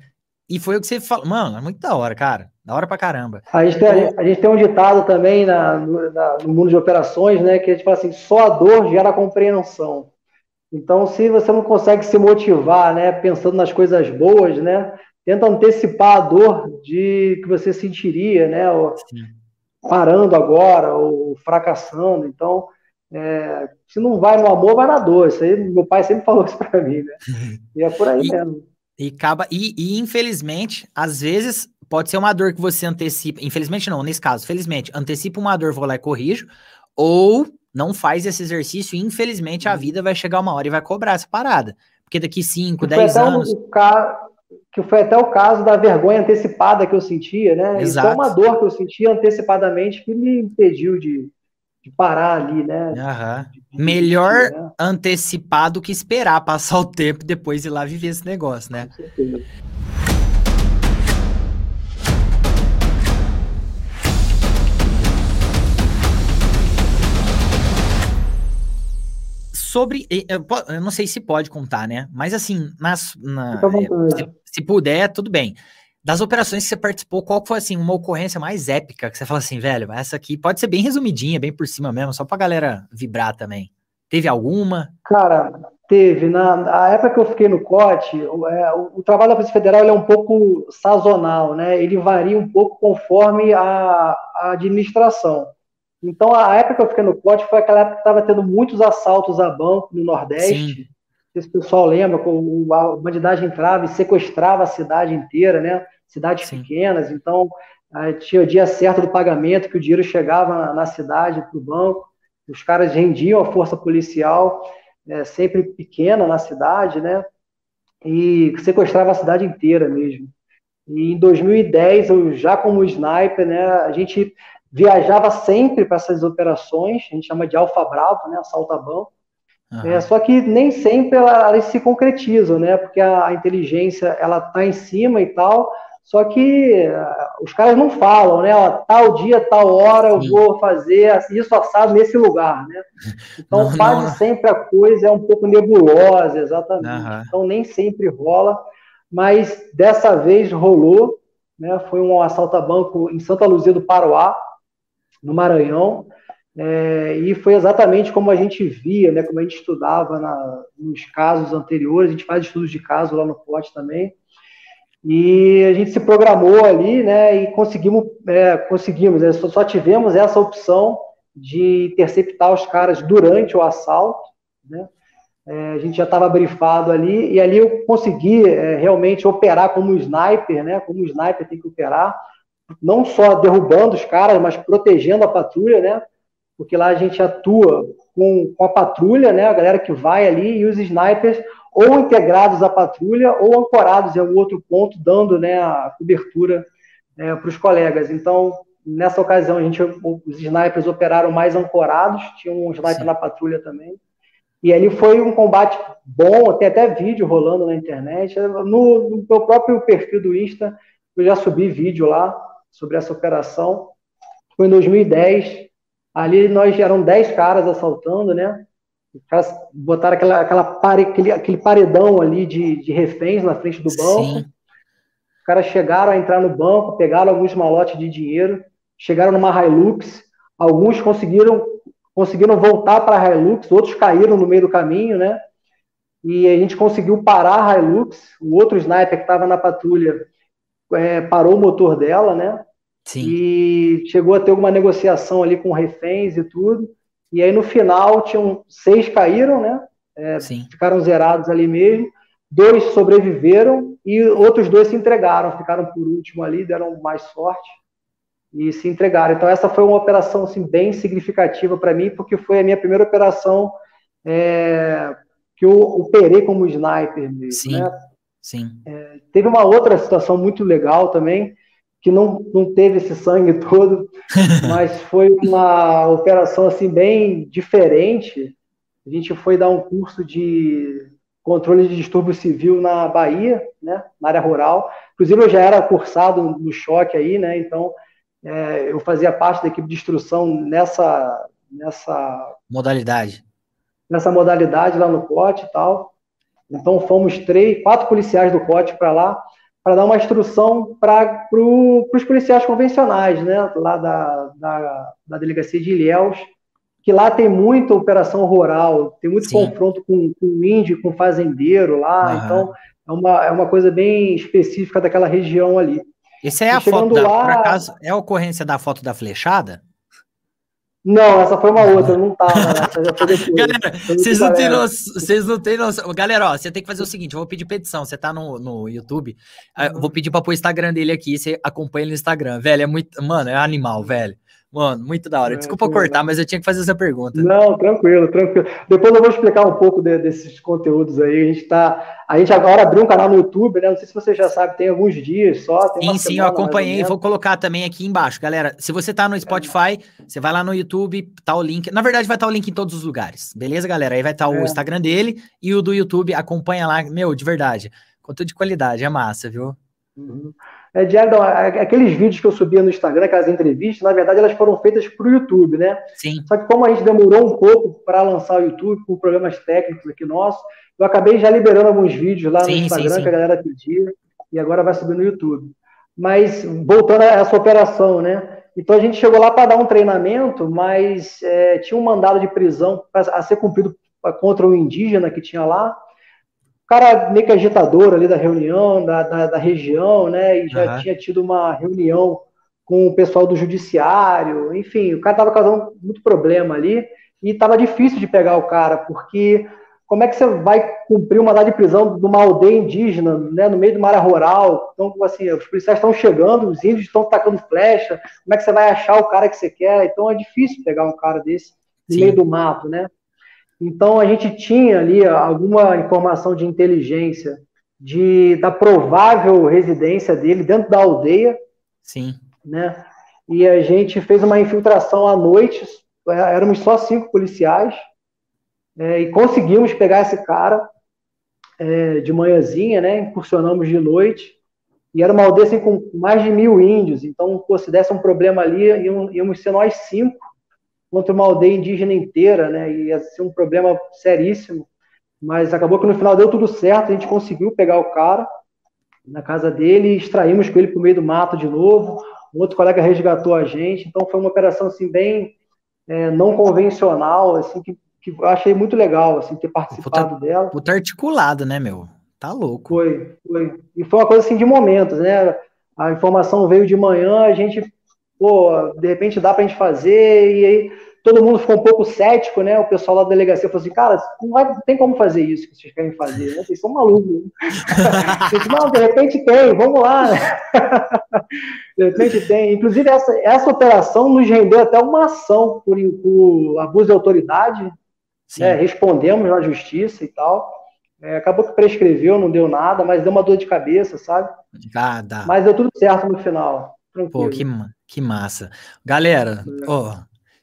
E foi o que você falou. Mano, é muito da hora, cara. Da hora pra caramba. A gente tem, a gente tem um ditado também na, no, na, no mundo de operações, né? Que a gente fala assim: só a dor gera compreensão. Então, se você não consegue se motivar, né, pensando nas coisas boas, né, tenta antecipar a dor de que você sentiria, né, ou parando agora ou fracassando. Então, é, se não vai no amor, vai na dor. Isso aí, meu pai sempre falou isso para mim, né? E é por aí e, mesmo. E acaba e, e infelizmente, às vezes pode ser uma dor que você antecipa. Infelizmente não, nesse caso, felizmente, antecipa uma dor, vou lá e corrijo, ou não faz esse exercício e infelizmente a uhum. vida vai chegar uma hora e vai cobrar essa parada. Porque daqui 5, 10 anos. O ca... Que foi até o caso da vergonha antecipada que eu sentia, né? Exato. Então, uma dor que eu sentia antecipadamente que me impediu de, de parar ali, né? Uhum. De, de Melhor né? antecipado que esperar passar o tempo e depois ir lá viver esse negócio, né? Com certeza. Sobre. Eu não sei se pode contar, né? Mas assim, nas, na, se, se, puder, tudo bem. Das operações que você participou, qual foi assim, uma ocorrência mais épica que você fala assim, velho, essa aqui pode ser bem resumidinha, bem por cima mesmo, só pra galera vibrar também. Teve alguma? Cara, teve. Na, na época que eu fiquei no COT, o, é, o, o trabalho da Polícia Federal é um pouco sazonal, né? Ele varia um pouco conforme a, a administração. Então, a época que eu fiquei no pote foi aquela época que estava tendo muitos assaltos a banco no Nordeste. Sim. Não sei se o pessoal lembra, a bandidagem entrava e sequestrava a cidade inteira, né? Cidades Sim. pequenas. Então, tinha o dia certo do pagamento, que o dinheiro chegava na, cidade, para o banco. Os caras rendiam a força policial, é, sempre pequena na cidade, né? E sequestrava a cidade inteira mesmo. E em 2010, eu já como sniper, né? A gente viajava sempre para essas operações, a gente chama de Alfa Bravo, né, assalto a banco. Uhum. É, só que nem sempre elas se concretizam, né? Porque a, a inteligência ela tá em cima e tal, só que uh, os caras não falam, né? Ó, tal dia, tal hora eu vou fazer isso assado nesse lugar, né? Então não, quase não. sempre a coisa é um pouco nebulosa, exatamente. Uhum. Então nem sempre rola, mas dessa vez rolou, né? Foi um assalto a banco em Santa Luzia do Paroá, no Maranhão, é, e foi exatamente como a gente via, né, como a gente estudava na, nos casos anteriores, a gente faz estudos de caso lá no POT também, e a gente se programou ali, né, e conseguimos, é, conseguimos, é, só, só tivemos essa opção de interceptar os caras durante o assalto, né, é, a gente já estava brifado ali, e ali eu consegui é, realmente operar como sniper, né, como sniper tem que operar, não só derrubando os caras, mas protegendo a patrulha, né? Porque lá a gente atua com, com a patrulha, né? A galera que vai ali e os snipers ou integrados à patrulha ou ancorados em algum outro ponto, dando né, a cobertura né, para os colegas. Então, nessa ocasião, a gente, os snipers operaram mais ancorados, tinha um sniper Sim. na patrulha também. E ali foi um combate bom, tem até vídeo rolando na internet. No, no meu próprio perfil do Insta, eu já subi vídeo lá sobre essa operação. Foi em 2010. Ali nós eram 10 caras assaltando, né? Os caras botaram aquela, aquela pare, aquele, aquele paredão ali de, de reféns na frente do banco. Sim. Os caras chegaram a entrar no banco, pegaram alguns malotes de dinheiro, chegaram numa Hilux. Alguns conseguiram conseguiram voltar para a Hilux, outros caíram no meio do caminho, né? E a gente conseguiu parar a Hilux. O outro sniper que estava na patrulha é, parou o motor dela, né? Sim. E chegou a ter alguma negociação ali com reféns e tudo. E aí no final tinham seis caíram, né? É, ficaram zerados ali mesmo. Dois sobreviveram e outros dois se entregaram, ficaram por último ali, deram mais sorte e se entregaram. Então essa foi uma operação assim, bem significativa para mim, porque foi a minha primeira operação é, que eu operei como sniper mesmo. Sim. Né? Sim. É, teve uma outra situação muito legal também, que não, não teve esse sangue todo, mas foi uma operação assim bem diferente. A gente foi dar um curso de controle de distúrbio civil na Bahia, né, na área rural. Inclusive, eu já era cursado no choque aí, né, então é, eu fazia parte da equipe de instrução nessa, nessa modalidade. Nessa modalidade lá no COT e tal. Então, fomos três, quatro policiais do COT para lá, para dar uma instrução para pro, os policiais convencionais, né, lá da, da, da delegacia de Ilhéus, que lá tem muita operação rural, tem muito Sim. confronto com, com índio, com fazendeiro lá, uhum. então é uma, é uma coisa bem específica daquela região ali. Essa é a foto, da, lá... por acaso, é a ocorrência da foto da flechada? Não, essa foi uma outra, não tava essa já foi depois. Galera, vocês não, têm noção, vocês não têm noção. Galera, ó, você tem que fazer o seguinte, eu vou pedir petição, você tá no, no YouTube, eu vou pedir pra pôr o Instagram dele aqui, você acompanha ele no Instagram, velho, é muito, mano, é animal, velho. Mano, muito da hora. É, Desculpa cortar, mas eu tinha que fazer essa pergunta. Não, tranquilo, tranquilo. Depois eu vou explicar um pouco de, desses conteúdos aí. A gente tá. A gente agora abriu um canal no YouTube, né? Não sei se você já sabe, tem alguns dias só. sim, sim, eu acompanhei. Vou colocar também aqui embaixo, galera. Se você tá no Spotify, você vai lá no YouTube, tá o link. Na verdade, vai estar tá o link em todos os lugares. Beleza, galera? Aí vai estar tá o é. Instagram dele e o do YouTube. Acompanha lá. Meu, de verdade. Conteúdo de qualidade, é massa, viu? Uhum. É, Diego, aqueles vídeos que eu subia no Instagram, aquelas entrevistas, na verdade elas foram feitas para o YouTube, né? Sim. Só que como a gente demorou um pouco para lançar o YouTube, por problemas técnicos aqui nossos, eu acabei já liberando alguns vídeos lá no sim, Instagram sim, sim. que a galera pedia, e agora vai subir no YouTube. Mas voltando a essa operação, né? Então a gente chegou lá para dar um treinamento, mas é, tinha um mandado de prisão a ser cumprido contra um indígena que tinha lá, cara meio que agitador ali da reunião, da, da, da região, né? E já uhum. tinha tido uma reunião com o pessoal do judiciário, enfim, o cara estava causando muito problema ali e estava difícil de pegar o cara, porque como é que você vai cumprir uma mandado de prisão de uma aldeia indígena, né, no meio de uma área rural? Então, assim, os policiais estão chegando, os índios estão tacando flecha, como é que você vai achar o cara que você quer? Então, é difícil pegar um cara desse no Sim. meio do mato, né? Então, a gente tinha ali alguma informação de inteligência de, da provável residência dele dentro da aldeia. Sim. Né? E a gente fez uma infiltração à noite, éramos só cinco policiais, é, e conseguimos pegar esse cara é, de manhãzinha, né? Incursionamos de noite. E era uma aldeia assim, com mais de mil índios. Então, pô, se desse um problema ali, íamos ser nós cinco contra uma aldeia indígena inteira, né? E ia ser um problema seríssimo. Mas acabou que no final deu tudo certo, a gente conseguiu pegar o cara na casa dele, extraímos com ele para o meio do mato de novo. Um outro colega resgatou a gente, então foi uma operação assim bem é, não convencional, assim que, que eu achei muito legal assim ter participado puta, dela. Puta articulado, né, meu? Tá louco. Foi, foi. E foi uma coisa assim de momentos, né? A informação veio de manhã, a gente pô, de repente dá para a gente fazer, e aí todo mundo ficou um pouco cético, né? O pessoal lá da delegacia falou assim, cara, não, vai, não tem como fazer isso que vocês querem fazer, né? Vocês são malucos. Né? disse, não, de repente tem, vamos lá, de repente tem. Inclusive, essa, essa operação nos rendeu até uma ação por, por abuso de autoridade, né? respondemos na justiça e tal. É, acabou que prescreveu, não deu nada, mas deu uma dor de cabeça, sabe? Ah, dá. Mas deu tudo certo no final. Tranquilo. Pô, que, que massa. Galera, é. ó,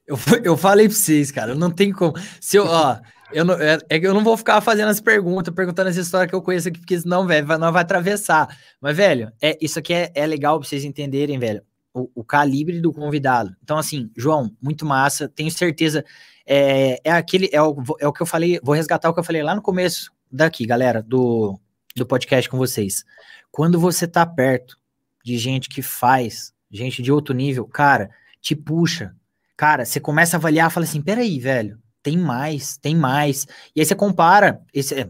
eu, eu falei pra vocês, cara, não tem como. Se eu, ó, eu não, é, é, que eu não vou ficar fazendo as perguntas, perguntando as histórias que eu conheço aqui, porque senão, velho, vai, não vai atravessar. Mas, velho, é, isso aqui é, é legal pra vocês entenderem, velho, o, o calibre do convidado. Então, assim, João, muito massa, tenho certeza. É, é aquele, é o, é o que eu falei, vou resgatar o que eu falei lá no começo daqui, galera, do, do podcast com vocês. Quando você tá perto de gente que faz, gente de outro nível, cara, te puxa. Cara, você começa a avaliar, fala assim, peraí, velho, tem mais, tem mais. E aí você compara esse,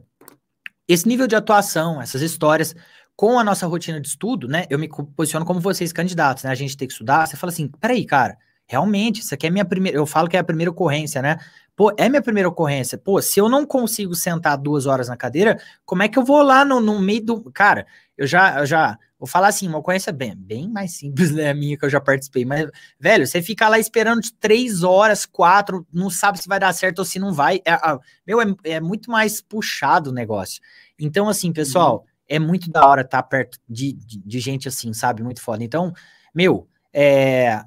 esse nível de atuação, essas histórias, com a nossa rotina de estudo, né? Eu me posiciono como vocês, candidatos, né? A gente tem que estudar, você fala assim, peraí, cara, realmente, isso aqui é minha primeira, eu falo que é a primeira ocorrência, né? Pô, é minha primeira ocorrência. Pô, se eu não consigo sentar duas horas na cadeira, como é que eu vou lá no, no meio do. Cara, eu já, eu já Vou falar assim, uma ocorrência bem, bem mais simples, né? A minha que eu já participei. Mas, velho, você fica lá esperando de três horas, quatro, não sabe se vai dar certo ou se não vai. É, meu, é, é, muito mais puxado o negócio. Então, assim, pessoal, uhum. é muito da hora estar tá perto de, de, de, gente assim, sabe? Muito foda. Então, meu, é,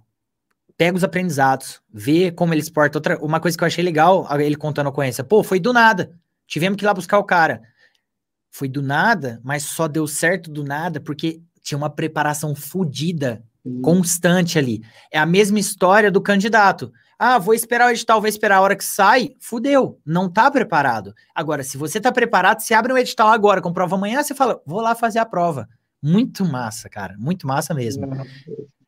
pega os aprendizados, vê como eles portam. Outra, uma coisa que eu achei legal, ele contando a ocorrência, pô, foi do nada. Tivemos que ir lá buscar o cara. Foi do nada, mas só deu certo do nada porque tinha uma preparação fodida, uhum. constante ali. É a mesma história do candidato. Ah, vou esperar o edital, vou esperar a hora que sai. Fudeu, não tá preparado. Agora, se você tá preparado, você abre o edital agora, com prova amanhã, você fala, vou lá fazer a prova. Muito massa, cara, muito massa mesmo.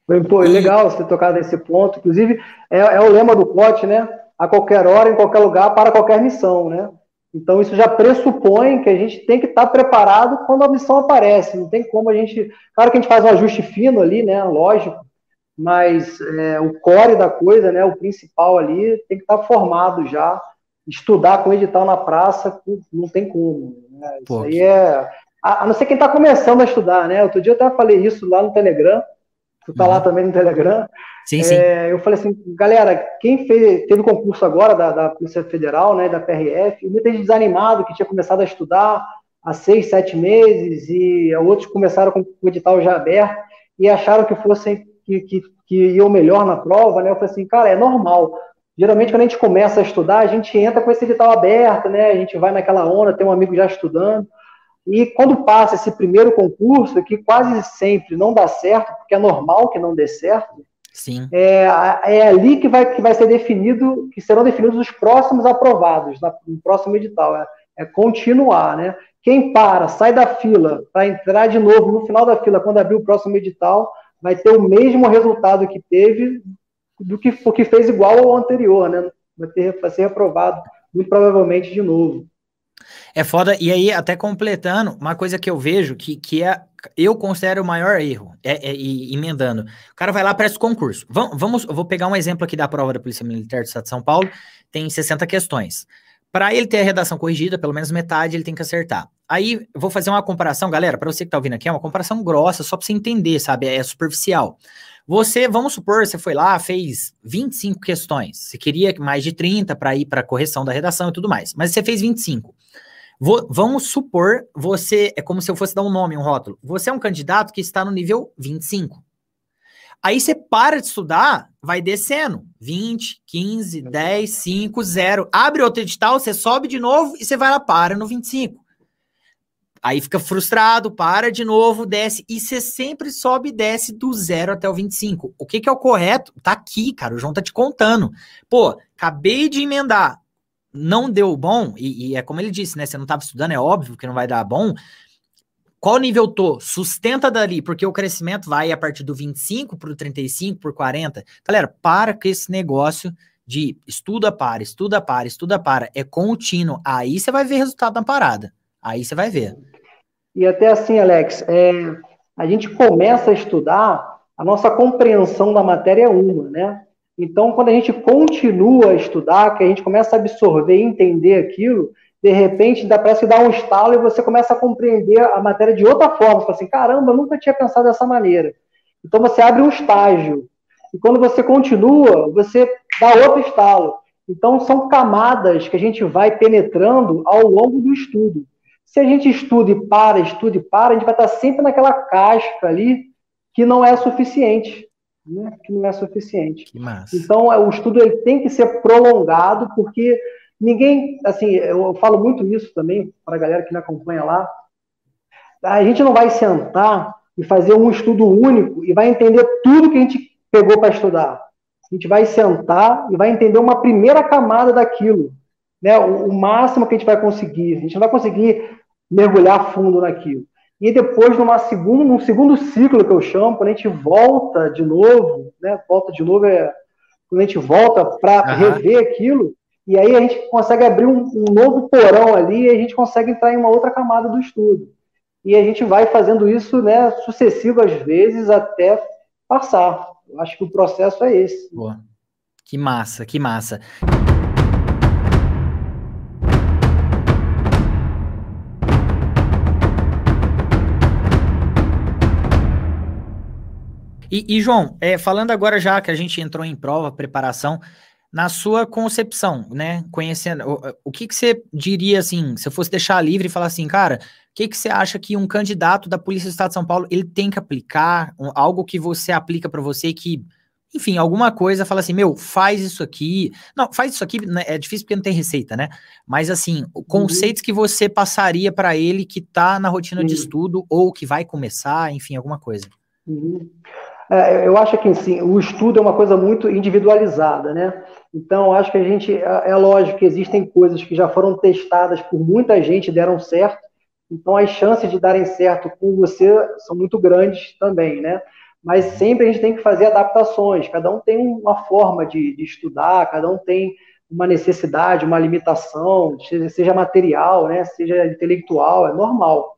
Foi pô, legal você tocar nesse ponto. Inclusive, é, é o lema do pote, né? A qualquer hora, em qualquer lugar, para qualquer missão, né? Então, isso já pressupõe que a gente tem que estar tá preparado quando a missão aparece. Não tem como a gente. Claro que a gente faz um ajuste fino ali, né? Lógico mas é, o core da coisa, né, o principal ali, tem que estar formado já. Estudar com edital na praça, não tem como. Né? Isso aí é. A, não ser quem está começando a estudar, né? Outro dia eu até falei isso lá no Telegram. Tu tá uhum. lá também no Telegram. Sim, sim. É, eu falei assim, galera, quem fez, teve o concurso agora da, da Polícia Federal, né, da PRF, muita gente desanimado que tinha começado a estudar há seis, sete meses, e outros começaram com o edital já aberto e acharam que fossem que, que, que iam melhor na prova, né? Eu falei assim, cara, é normal. Geralmente, quando a gente começa a estudar, a gente entra com esse edital aberto, né? A gente vai naquela onda, tem um amigo já estudando. E quando passa esse primeiro concurso, que quase sempre não dá certo, porque é normal que não dê certo, Sim. É, é ali que vai, que vai ser definido, que serão definidos os próximos aprovados no próximo edital. É, é continuar, né? Quem para, sai da fila para entrar de novo no final da fila, quando abrir o próximo edital, vai ter o mesmo resultado que teve do que porque fez igual ao anterior, né? Vai, ter, vai ser reprovado muito provavelmente de novo. É foda, e aí, até completando, uma coisa que eu vejo que, que é, eu considero o maior erro, é, é, é emendando. O cara vai lá, presta o concurso. Vamos, vamos, eu vou pegar um exemplo aqui da prova da Polícia Militar do Estado de São Paulo, tem 60 questões. Para ele ter a redação corrigida, pelo menos metade ele tem que acertar. Aí, vou fazer uma comparação, galera, para você que tá ouvindo aqui, é uma comparação grossa, só para você entender, sabe? É superficial. Você, vamos supor, você foi lá, fez 25 questões. Você queria mais de 30 para ir para correção da redação e tudo mais, mas você fez 25. Vou, vamos supor, você, é como se eu fosse dar um nome, um rótulo. Você é um candidato que está no nível 25. Aí você para de estudar, vai descendo. 20, 15, 10, 5, 0. Abre outro edital, você sobe de novo e você vai lá, para no 25. Aí fica frustrado, para de novo, desce. E você sempre sobe e desce do zero até o 25. O que, que é o correto? Tá aqui, cara. O João tá te contando. Pô, acabei de emendar. Não deu bom, e, e é como ele disse, né? Você não estava estudando, é óbvio que não vai dar bom. Qual nível tô? Sustenta dali, porque o crescimento vai a partir do 25 para o 35, por 40. Galera, para com esse negócio de estuda para, estuda para, estuda para. É contínuo. Aí você vai ver resultado na parada. Aí você vai ver. E até assim, Alex, é, a gente começa a estudar, a nossa compreensão da matéria é uma, né? Então, quando a gente continua a estudar, que a gente começa a absorver e entender aquilo, de repente dá, parece que dá um estalo e você começa a compreender a matéria de outra forma. Você fala assim, caramba, eu nunca tinha pensado dessa maneira. Então você abre um estágio. E quando você continua, você dá outro estalo. Então são camadas que a gente vai penetrando ao longo do estudo. Se a gente estuda e para, estuda e para, a gente vai estar sempre naquela casca ali que não é suficiente. Né? Que não é suficiente. Então o estudo ele tem que ser prolongado, porque Ninguém, assim, eu falo muito isso também para a galera que me acompanha lá. A gente não vai sentar e fazer um estudo único e vai entender tudo que a gente pegou para estudar. A gente vai sentar e vai entender uma primeira camada daquilo, né? O, o máximo que a gente vai conseguir. A gente não vai conseguir mergulhar fundo naquilo. E depois, numa segunda, num segundo ciclo que eu chamo, quando a gente volta de novo, né? Volta de novo é quando a gente volta para uhum. rever aquilo, e aí a gente consegue abrir um, um, novo porão ali e a gente consegue entrar em uma outra camada do estudo. E a gente vai fazendo isso né, sucessivas vezes até passar. Eu acho que o processo é esse. Boa. Que massa, que massa. E, e João, é, falando agora já que a gente entrou em prova, preparação, na sua concepção, né? Conhecendo, o, o que, que você diria assim, se eu fosse deixar livre e falar assim, cara, o que, que você acha que um candidato da Polícia do Estado de São Paulo ele tem que aplicar, um, algo que você aplica para você que enfim, alguma coisa, fala assim, meu, faz isso aqui. Não, faz isso aqui, né, é difícil porque não tem receita, né? Mas assim, uhum. conceitos que você passaria para ele que tá na rotina uhum. de estudo ou que vai começar, enfim, alguma coisa. Uhum. É, eu acho que sim, o estudo é uma coisa muito individualizada, né? Então, acho que a gente, é, é lógico que existem coisas que já foram testadas por muita gente e deram certo, então as chances de darem certo com você são muito grandes também, né? Mas sempre a gente tem que fazer adaptações, cada um tem uma forma de, de estudar, cada um tem uma necessidade, uma limitação, seja material, né, seja intelectual, é normal.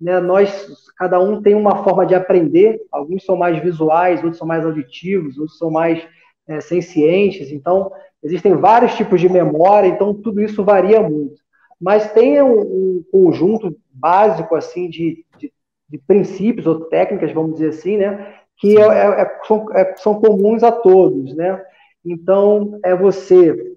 Né? Nós, cada um tem uma forma de aprender, alguns são mais visuais, outros são mais auditivos, outros são mais é, sencientes, então existem vários tipos de memória, então tudo isso varia muito. Mas tem um, um conjunto básico assim de, de, de, princípios ou técnicas, vamos dizer assim, né, que é, é, é são, é, são comuns a todos, né? Então é você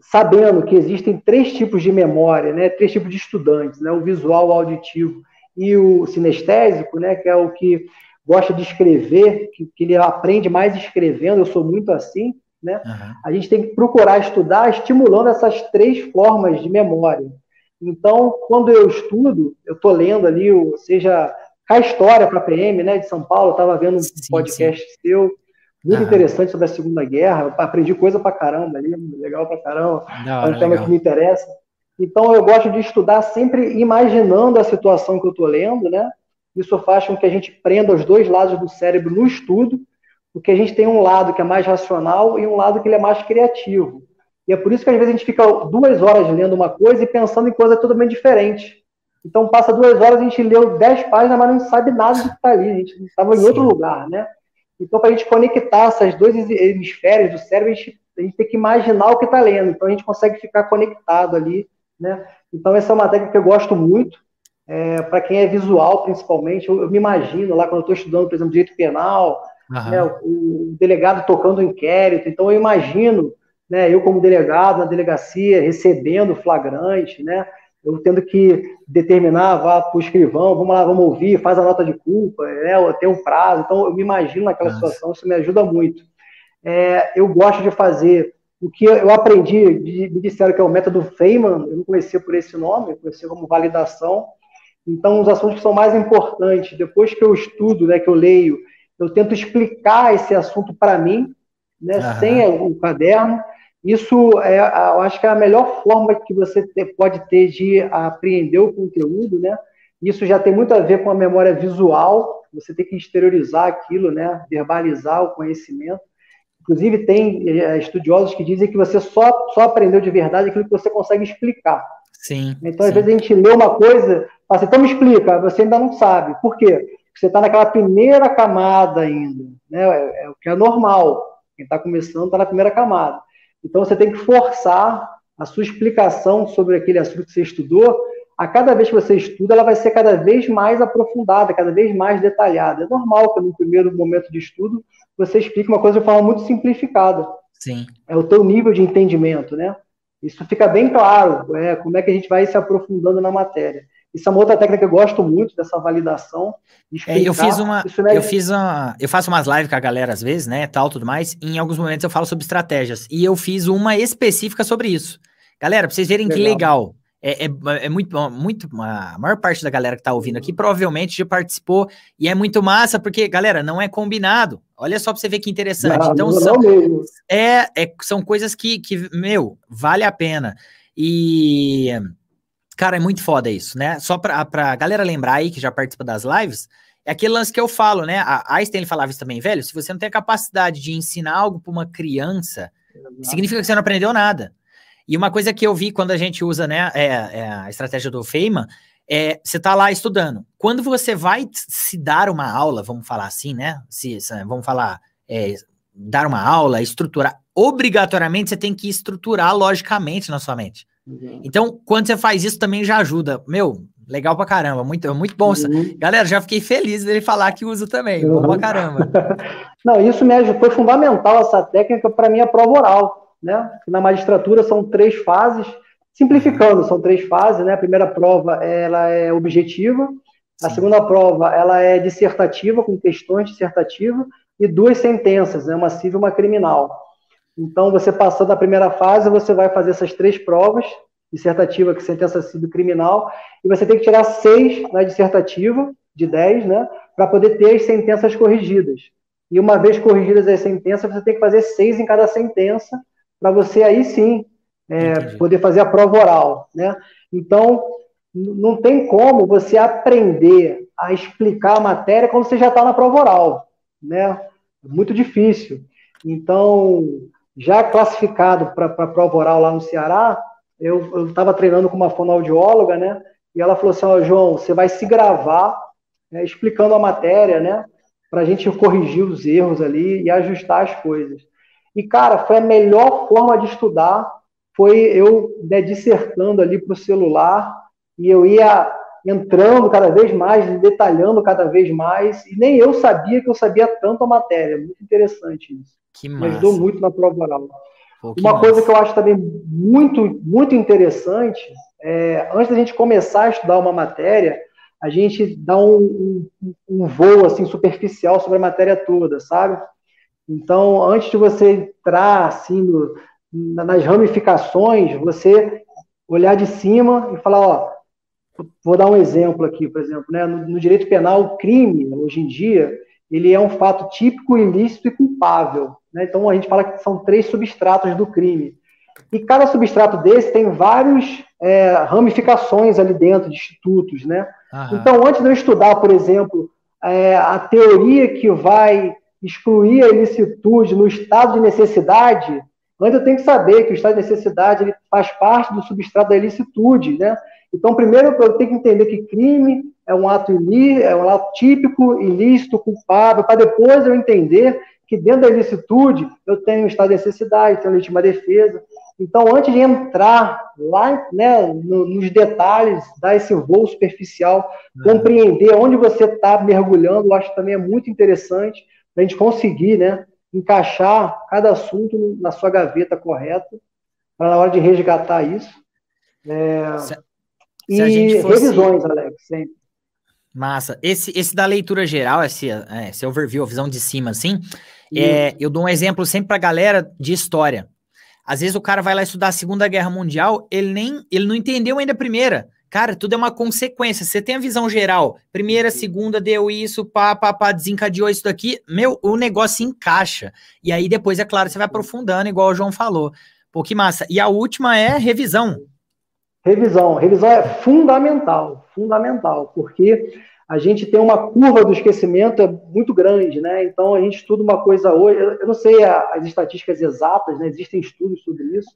sabendo que existem três tipos de memória, né? Três tipos de estudantes, né? O visual, o auditivo e o sinestésico, né? Que é o que gosta de escrever, que, que ele aprende mais escrevendo. Eu sou muito assim, né? Uhum. A gente tem que procurar estudar estimulando essas três formas de memória. Então, quando eu estudo, eu estou lendo ali, seja a história para a PM, né, de São Paulo, estava vendo um sim, podcast sim. seu, muito interessante sobre a Segunda Guerra, aprendi coisa para caramba ali, legal para caramba, é um tema legal. que me interessa. Então, eu gosto de estudar sempre imaginando a situação que eu estou lendo, né? Isso faz com que a gente prenda os dois lados do cérebro no estudo, porque a gente tem um lado que é mais racional e um lado que ele é mais criativo. E é por isso que às vezes a gente fica duas horas lendo uma coisa e pensando em coisa totalmente diferente. Então passa duas horas, a gente leu dez páginas, mas não sabe nada do que está ali. A gente estava em outro lugar, né? Então, para a gente conectar essas dois hemisférios do cérebro, a gente, a gente tem que imaginar o que está lendo. Então, a gente consegue ficar conectado ali, né? Então, essa é uma técnica que eu gosto muito. É, para quem é visual, principalmente, eu, eu me imagino lá quando eu estou estudando, por exemplo, direito penal, né, o, o, delegado tocando o inquérito. Então, eu imagino, né, eu como delegado na delegacia, recebendo flagrante, né? eu tendo que determinar, vá para o escrivão, vamos lá, vamos ouvir, faz a nota de culpa, né, tem um prazo. Então, eu me imagino naquela Nossa. situação, isso me ajuda muito. É, eu gosto de fazer o que eu aprendi, me disseram que é o método Feynman, eu não conhecia por esse nome, eu conhecia como validação. Então, os assuntos que são mais importantes, depois que eu estudo, né, que eu leio, eu tento explicar esse assunto para mim, né, sem o caderno, isso é, eu acho que é a melhor forma que você pode ter de apreender o conteúdo, né? Isso já tem muito a ver com a memória visual, você tem que exteriorizar aquilo, né? Verbalizar o conhecimento. Inclusive, tem é, estudiosos que dizem que você só, só aprendeu de verdade aquilo que você consegue explicar. Sim. Então, sim. às vezes, a gente lê uma coisa, fala assim, então me explica, você ainda não sabe. Por quê? Porque você está naquela primeira camada ainda, né? É, é o que é normal. Quem está começando está na primeira camada. Então você tem que forçar a sua explicação sobre aquele assunto que você estudou. A cada vez que você estuda, ela vai ser cada vez mais aprofundada, cada vez mais detalhada. É normal que no primeiro momento de estudo você explique uma coisa de forma muito simplificada. Sim. É o teu nível de entendimento, né? Isso fica bem claro, é, como é que a gente vai se aprofundando na matéria. Isso é uma outra técnica que eu gosto muito dessa validação. É, eu fiz uma, é... eu fiz uma, eu faço umas lives com a galera às vezes, né, tal, tudo mais. em alguns momentos eu falo sobre estratégias e eu fiz uma específica sobre isso. Galera, para vocês verem legal. que legal. É, é, é, muito, muito. A maior parte da galera que tá ouvindo aqui provavelmente já participou e é muito massa, porque, galera, não é combinado. Olha só para você ver que interessante. Não, então, não são, é, é, são coisas que, que, meu, vale a pena. E Cara, é muito foda isso, né? Só pra, pra galera lembrar aí que já participa das lives, é aquele lance que eu falo, né? A Einstein ele falava isso também, velho. Se você não tem a capacidade de ensinar algo para uma criança, significa que você não aprendeu nada. E uma coisa que eu vi quando a gente usa, né, é, é a estratégia do Feynman, é você tá lá estudando. Quando você vai se dar uma aula, vamos falar assim, né? Se, se vamos falar, é, dar uma aula, estruturar, obrigatoriamente você tem que estruturar logicamente na sua mente. Uhum. Então, quando você faz isso, também já ajuda. Meu, legal pra caramba, muito, muito bom. Uhum. Galera, já fiquei feliz dele falar que usa também, uhum. bom pra caramba. Não, isso me ajudou, foi fundamental essa técnica para minha prova oral, né? Na magistratura são três fases, simplificando, são três fases, né? A primeira prova, ela é objetiva, a segunda prova, ela é dissertativa, com questões dissertativas, e duas sentenças, né, uma civil e uma criminal. Então, você passando a primeira fase, você vai fazer essas três provas, dissertativa, que sentença civil criminal, e você tem que tirar seis na dissertativa, de dez, né, para poder ter as sentenças corrigidas. E uma vez corrigidas as sentenças, você tem que fazer seis em cada sentença, para você aí sim é, poder fazer a prova oral. Né? Então, não tem como você aprender a explicar a matéria quando você já está na prova oral. Né? Muito difícil. Então, já classificado para a prova oral lá no Ceará, eu estava treinando com uma fonoaudióloga, né? E ela falou assim: oh, João, você vai se gravar né, explicando a matéria, né? Para a gente corrigir os erros ali e ajustar as coisas. E, cara, foi a melhor forma de estudar, foi eu né, dissertando ali para o celular, e eu ia entrando cada vez mais, detalhando cada vez mais, e nem eu sabia que eu sabia tanto a matéria. Muito interessante isso. Que massa. Me ajudou muito na prova oral. Pô, Uma massa. coisa que eu acho também muito, muito interessante, é, antes da gente começar a estudar uma matéria, a gente dá um, um, um voo assim superficial sobre a matéria toda, sabe? Então, antes de você entrar assim no, nas ramificações, você olhar de cima e falar, ó, vou dar um exemplo aqui, por exemplo, né? no, no direito penal, o crime, hoje em dia, ele é um fato típico, ilícito e culpável. Né? Então, a gente fala que são três substratos do crime. E cada substrato desse tem várias é, ramificações ali dentro de institutos, né? Então, antes de eu estudar, por exemplo, é, a teoria que vai excluir a ilicitude no estado de necessidade, antes eu tenho que saber que o estado de necessidade ele faz parte do substrato da ilicitude, né? Então, primeiro eu tenho que entender que crime é um ato ilícito, é um ato típico, ilícito, culpável, para depois eu entender que dentro da ilicitude eu tenho um estado de necessidade, tenho legítima defesa. Então, antes de entrar lá né, nos detalhes, dar esse voo superficial, compreender onde você está mergulhando, eu acho que também é muito interessante para a gente conseguir né, encaixar cada assunto na sua gaveta correta, para na hora de resgatar isso. É... Se, e se fosse... revisões, Alex, sempre. Massa. Esse, esse da leitura geral, esse, é, esse overview, a visão de cima, assim, é, eu dou um exemplo sempre para galera de história. Às vezes o cara vai lá estudar a Segunda Guerra Mundial, ele nem ele não entendeu ainda a primeira. Cara, tudo é uma consequência. Você tem a visão geral. Primeira, segunda deu isso, pá, pá, pá, desencadeou isso daqui. Meu, o negócio encaixa. E aí depois, é claro, você vai aprofundando, igual o João falou. Pô, que massa. E a última é revisão. Revisão. Revisão é fundamental, fundamental, porque a gente tem uma curva do esquecimento é muito grande, né? Então a gente estuda uma coisa hoje, eu não sei as estatísticas exatas, né? Existem estudos sobre isso,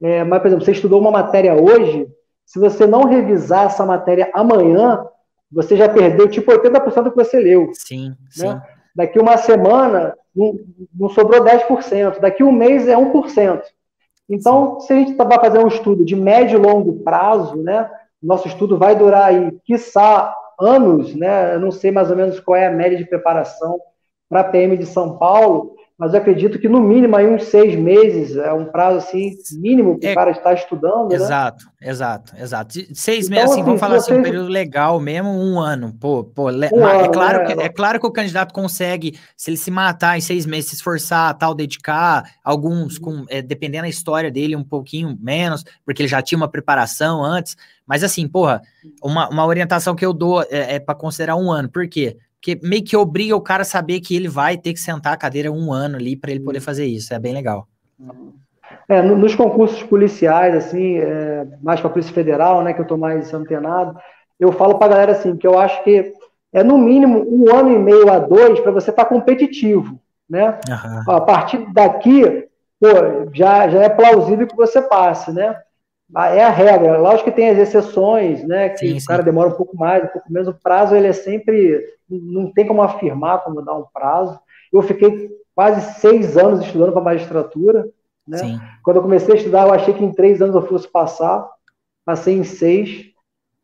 é, mas por exemplo, você estudou uma matéria hoje, se você não revisar essa matéria amanhã, você já perdeu tipo 80% do que você leu. Sim, né? sim. Daqui uma semana não, não sobrou 10%, daqui um mês é 1%. Então, sim. se a gente vai fazer um estudo de médio e longo prazo, né? Nosso estudo vai durar aí, quiçá, anos, né? Eu não sei mais ou menos qual é a média de preparação para a PM de São Paulo, mas eu acredito que no mínimo aí uns seis meses é um prazo assim mínimo o é, cara estar estudando. Exato, né? exato, exato. Seis então, meses, assim, vamos falar assim, um período legal mesmo, um ano. Pô, pô, um é, ano, claro né? que, é claro que o candidato consegue, se ele se matar em seis meses, se esforçar, tal, dedicar, alguns, com, é, dependendo da história dele, um pouquinho menos, porque ele já tinha uma preparação antes. Mas assim, porra, uma, uma orientação que eu dou é, é para considerar um ano. Por quê? Porque meio que obriga o cara a saber que ele vai ter que sentar a cadeira um ano ali para ele poder uhum. fazer isso. É bem legal. É, nos concursos policiais, assim, é, mais para a Polícia Federal, né, que eu estou mais antenado, eu falo para a galera assim, que eu acho que é no mínimo um ano e meio a dois para você estar tá competitivo, né? Uhum. A partir daqui, pô, já, já é plausível que você passe, né? Ah, é a regra. Lógico que tem as exceções, né? Que sim, o cara demora um pouco mais, um pouco menos. O prazo ele é sempre. Não tem como afirmar como dar um prazo. Eu fiquei quase seis anos estudando para magistratura. Né? Sim. Quando eu comecei a estudar, eu achei que em três anos eu fosse passar. Passei em seis,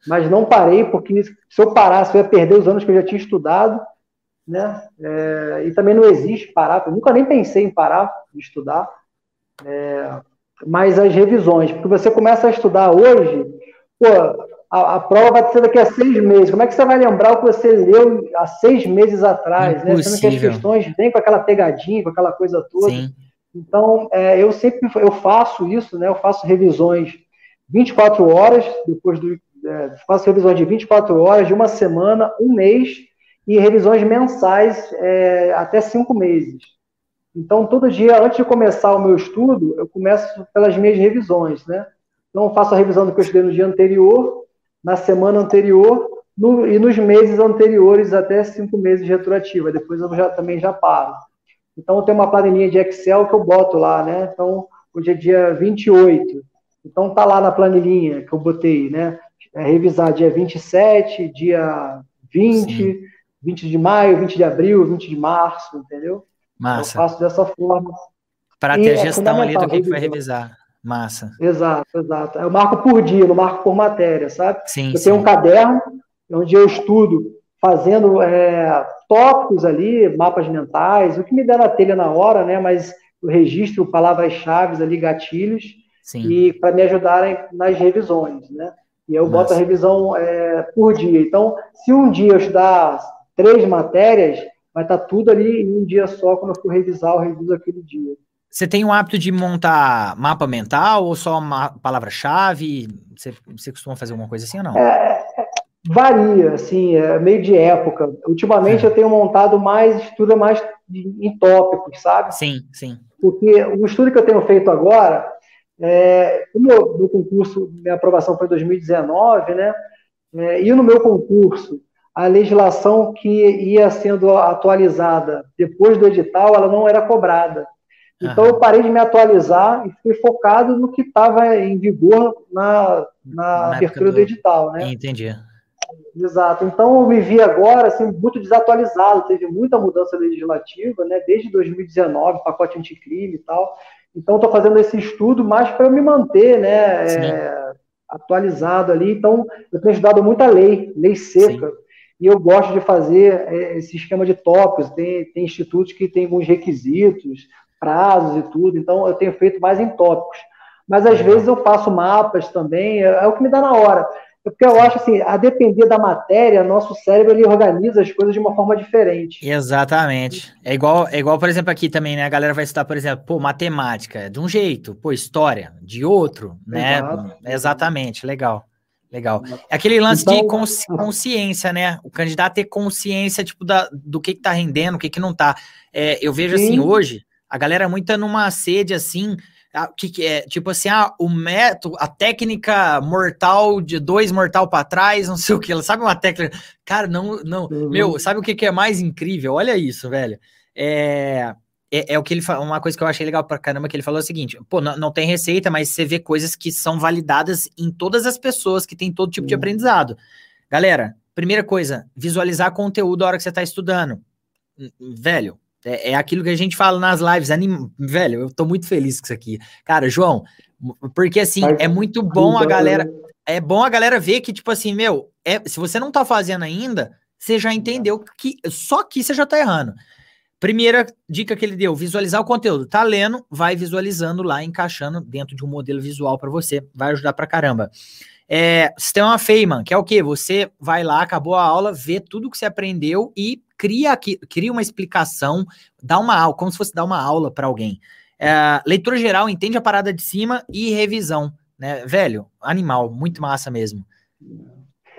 mas não parei, porque se eu parasse, eu ia perder os anos que eu já tinha estudado. Né? É, e também não existe parar. Eu nunca nem pensei em parar de estudar. É, mas as revisões, porque você começa a estudar hoje, pô, a, a, prova vai ser daqui a seis meses. Como é que você vai lembrar o que você leu há seis meses atrás? Né? Sendo que as questões vêm com aquela pegadinha, com aquela coisa toda. Sim. Então, é, eu sempre eu faço isso, né? Eu faço revisões 24 horas, depois do. É, faço revisões de 24 horas, de uma semana, um mês, e revisões mensais é, até cinco meses. Então, todo dia, antes de começar o meu estudo, eu começo pelas minhas revisões, né? Então, eu faço a revisão do que eu estudei no dia anterior, na semana anterior no, e nos meses anteriores, até cinco meses de retroativa. Depois eu já, também já paro. Então, eu tenho uma planilha de Excel que eu boto lá, né? Então, hoje é dia 28. Então, tá lá na planilhinha que eu botei, né? É revisar dia 27, dia 20, Sim. 20 de maio, 20 de abril, 20 de março, entendeu? Massa. Eu faço dessa forma. Para ter é gestão ali do que, que vai revisar. Massa. Exato, exato. Eu marco por dia, não marco por matéria, sabe? Sim, eu sim. tenho um caderno onde eu estudo fazendo é, tópicos ali, mapas mentais, o que me der na telha na hora, né? Mas eu registro palavras-chave ali, gatilhos, sim. e para me ajudarem nas revisões, né? E eu boto a revisão é, por dia. Então, se um dia eu estudar três matérias, vai estar tá tudo ali em um dia só, quando eu for revisar, eu reviso aquele dia. Você tem o hábito de montar mapa mental ou só palavra-chave? Você, você, costuma fazer alguma coisa assim ou não? É, é, varia, assim, é meio de época. Ultimamente é. eu tenho montado mais, estudo mais em tópicos, sabe? Sim, sim. Porque o estudo que eu tenho feito agora, é, o meu, meu concurso, minha aprovação foi em 2019, né? É, e no meu concurso, a legislação que ia sendo atualizada depois do edital, ela não era cobrada. Então eu parei de me atualizar e fui focado no que estava em vigor na, na, na abertura do... do... edital, né? Entendi. Exato. Então eu me vi agora assim, muito desatualizado, teve muita mudança legislativa, né? Desde 2019, pacote anticrime e tal. Então estou fazendo esse estudo mais para me manter, né? É, atualizado ali. Então eu tenho estudado muita lei, lei seca. Sim. E eu gosto de fazer é, esse esquema de tópicos. Tem, tem institutos que têm alguns requisitos, prazos e tudo, então eu tenho feito mais em tópicos. Mas às vezes eu faço mapas também, é, é o que me dá na hora. É porque eu acho assim, a depender da matéria, nosso cérebro ele organiza as coisas de uma forma diferente. Exatamente. É igual, é igual, por exemplo, aqui também, né? A galera vai estudar, por exemplo, pô, matemática de um jeito, pô, história de outro, né? Exato. Exatamente, legal. Legal. É aquele lance então, de consci consciência, né? O candidato ter consciência, tipo, da, do que, que tá rendendo, o que, que não tá. É, eu vejo assim, sim. assim, hoje, a galera muito tá numa sede assim, que, que é tipo assim, ah, o método, a técnica mortal de dois mortal para trás, não sei o que, sabe uma técnica, cara, não, não, uhum. meu, sabe o que, que é mais incrível? Olha isso, velho. É, é, é, o que ele falou, uma coisa que eu achei legal pra caramba, que ele falou é o seguinte, pô, não, não tem receita, mas você vê coisas que são validadas em todas as pessoas que tem todo tipo uhum. de aprendizado. Galera, primeira coisa, visualizar conteúdo a hora que você tá estudando. Velho, é, é, aquilo que a gente fala nas lives. Anim... Velho, eu tô muito feliz com isso aqui. Cara, João, porque assim, Mas, é muito bom a galera. Né? É bom a galera ver que, tipo assim, meu, é, se você não tá fazendo ainda, você já entendeu que só que você já tá errando. Primeira dica que ele deu: visualizar o conteúdo. Tá lendo, vai visualizando lá, encaixando dentro de um modelo visual para você. Vai ajudar pra caramba. É, sistema Feynman, que é o que? Você vai lá, acabou a aula, vê tudo que você aprendeu e cria, aqui, cria uma explicação, dá uma aula, como se fosse dar uma aula para alguém. É, leitura geral, entende a parada de cima e revisão. Né? Velho, animal, muito massa mesmo.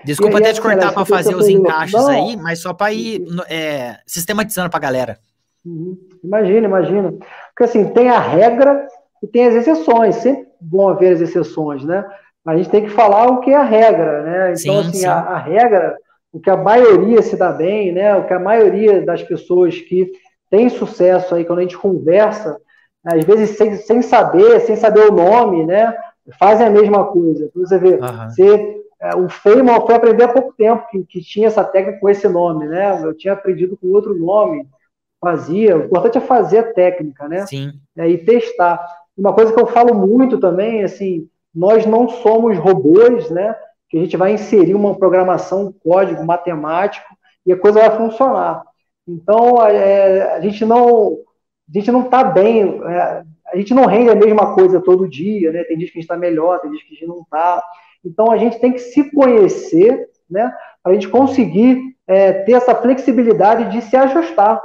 Desculpa até te cortar para fazer os encaixes não, aí, mas só para ir é, sistematizando para a galera. Uhum. Imagina, imagina. Porque assim, tem a regra e tem as exceções. Sempre vão haver as exceções, né? a gente tem que falar o que é a regra, né? Então, sim, assim, sim. A, a, regra, o que a maioria se dá bem, né? O que a maioria das pessoas que tem sucesso aí, quando a gente conversa, às vezes sem, sem saber, sem saber o nome, né? Fazem a mesma coisa. Então, você vê, uhum. você, o Feynman foi aprender há pouco tempo que, que tinha essa técnica com esse nome, né? Eu tinha aprendido com outro nome, fazia. O importante é fazer a técnica, né? Sim. É, e testar. Uma coisa que eu falo muito também, assim, nós não somos robôs, né? Que a gente vai inserir uma programação, um código matemático e a coisa vai funcionar. Então, é, a gente não a gente não está bem, é, a gente não rende a mesma coisa todo dia, né? Tem dias que a gente está melhor, tem dias que a gente não está. Então a gente tem que se conhecer, né, para a gente conseguir é, ter essa flexibilidade de se ajustar.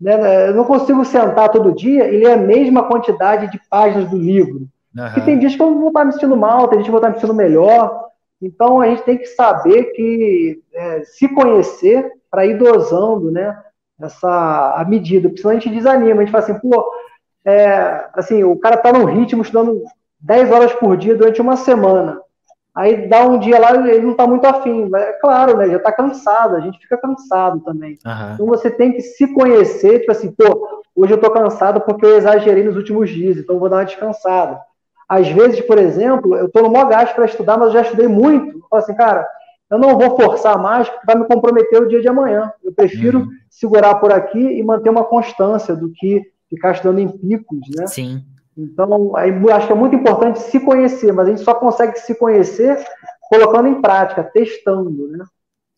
Né? Eu não consigo sentar todo dia e ler a mesma quantidade de páginas do livro. Uhum. Porque tem dias que eu vou estar me sentindo mal, tem dias que eu vou estar me sentindo melhor. Então a gente tem que saber que é, se conhecer para ir dosando, né? Essa a medida, porque senão a gente desanima, a gente fala assim, pô, é, assim, o cara está num ritmo estudando 10 horas por dia durante uma semana. Aí dá um dia lá, ele não está muito afim. É claro, né? Já está cansado, a gente fica cansado também. Uhum. Então você tem que se conhecer, tipo assim, pô, hoje eu estou cansado porque eu exagerei nos últimos dias, então vou dar uma descansada. Às vezes, por exemplo, eu estou no maior gasto para estudar, mas eu já estudei muito. Eu falo assim, cara, eu não vou forçar mais porque vai me comprometer o dia de amanhã. Eu prefiro uhum. segurar por aqui e manter uma constância do que ficar estudando em picos, né? Sim. Então, acho que é muito importante se conhecer, mas a gente só consegue se conhecer colocando em prática, testando, né?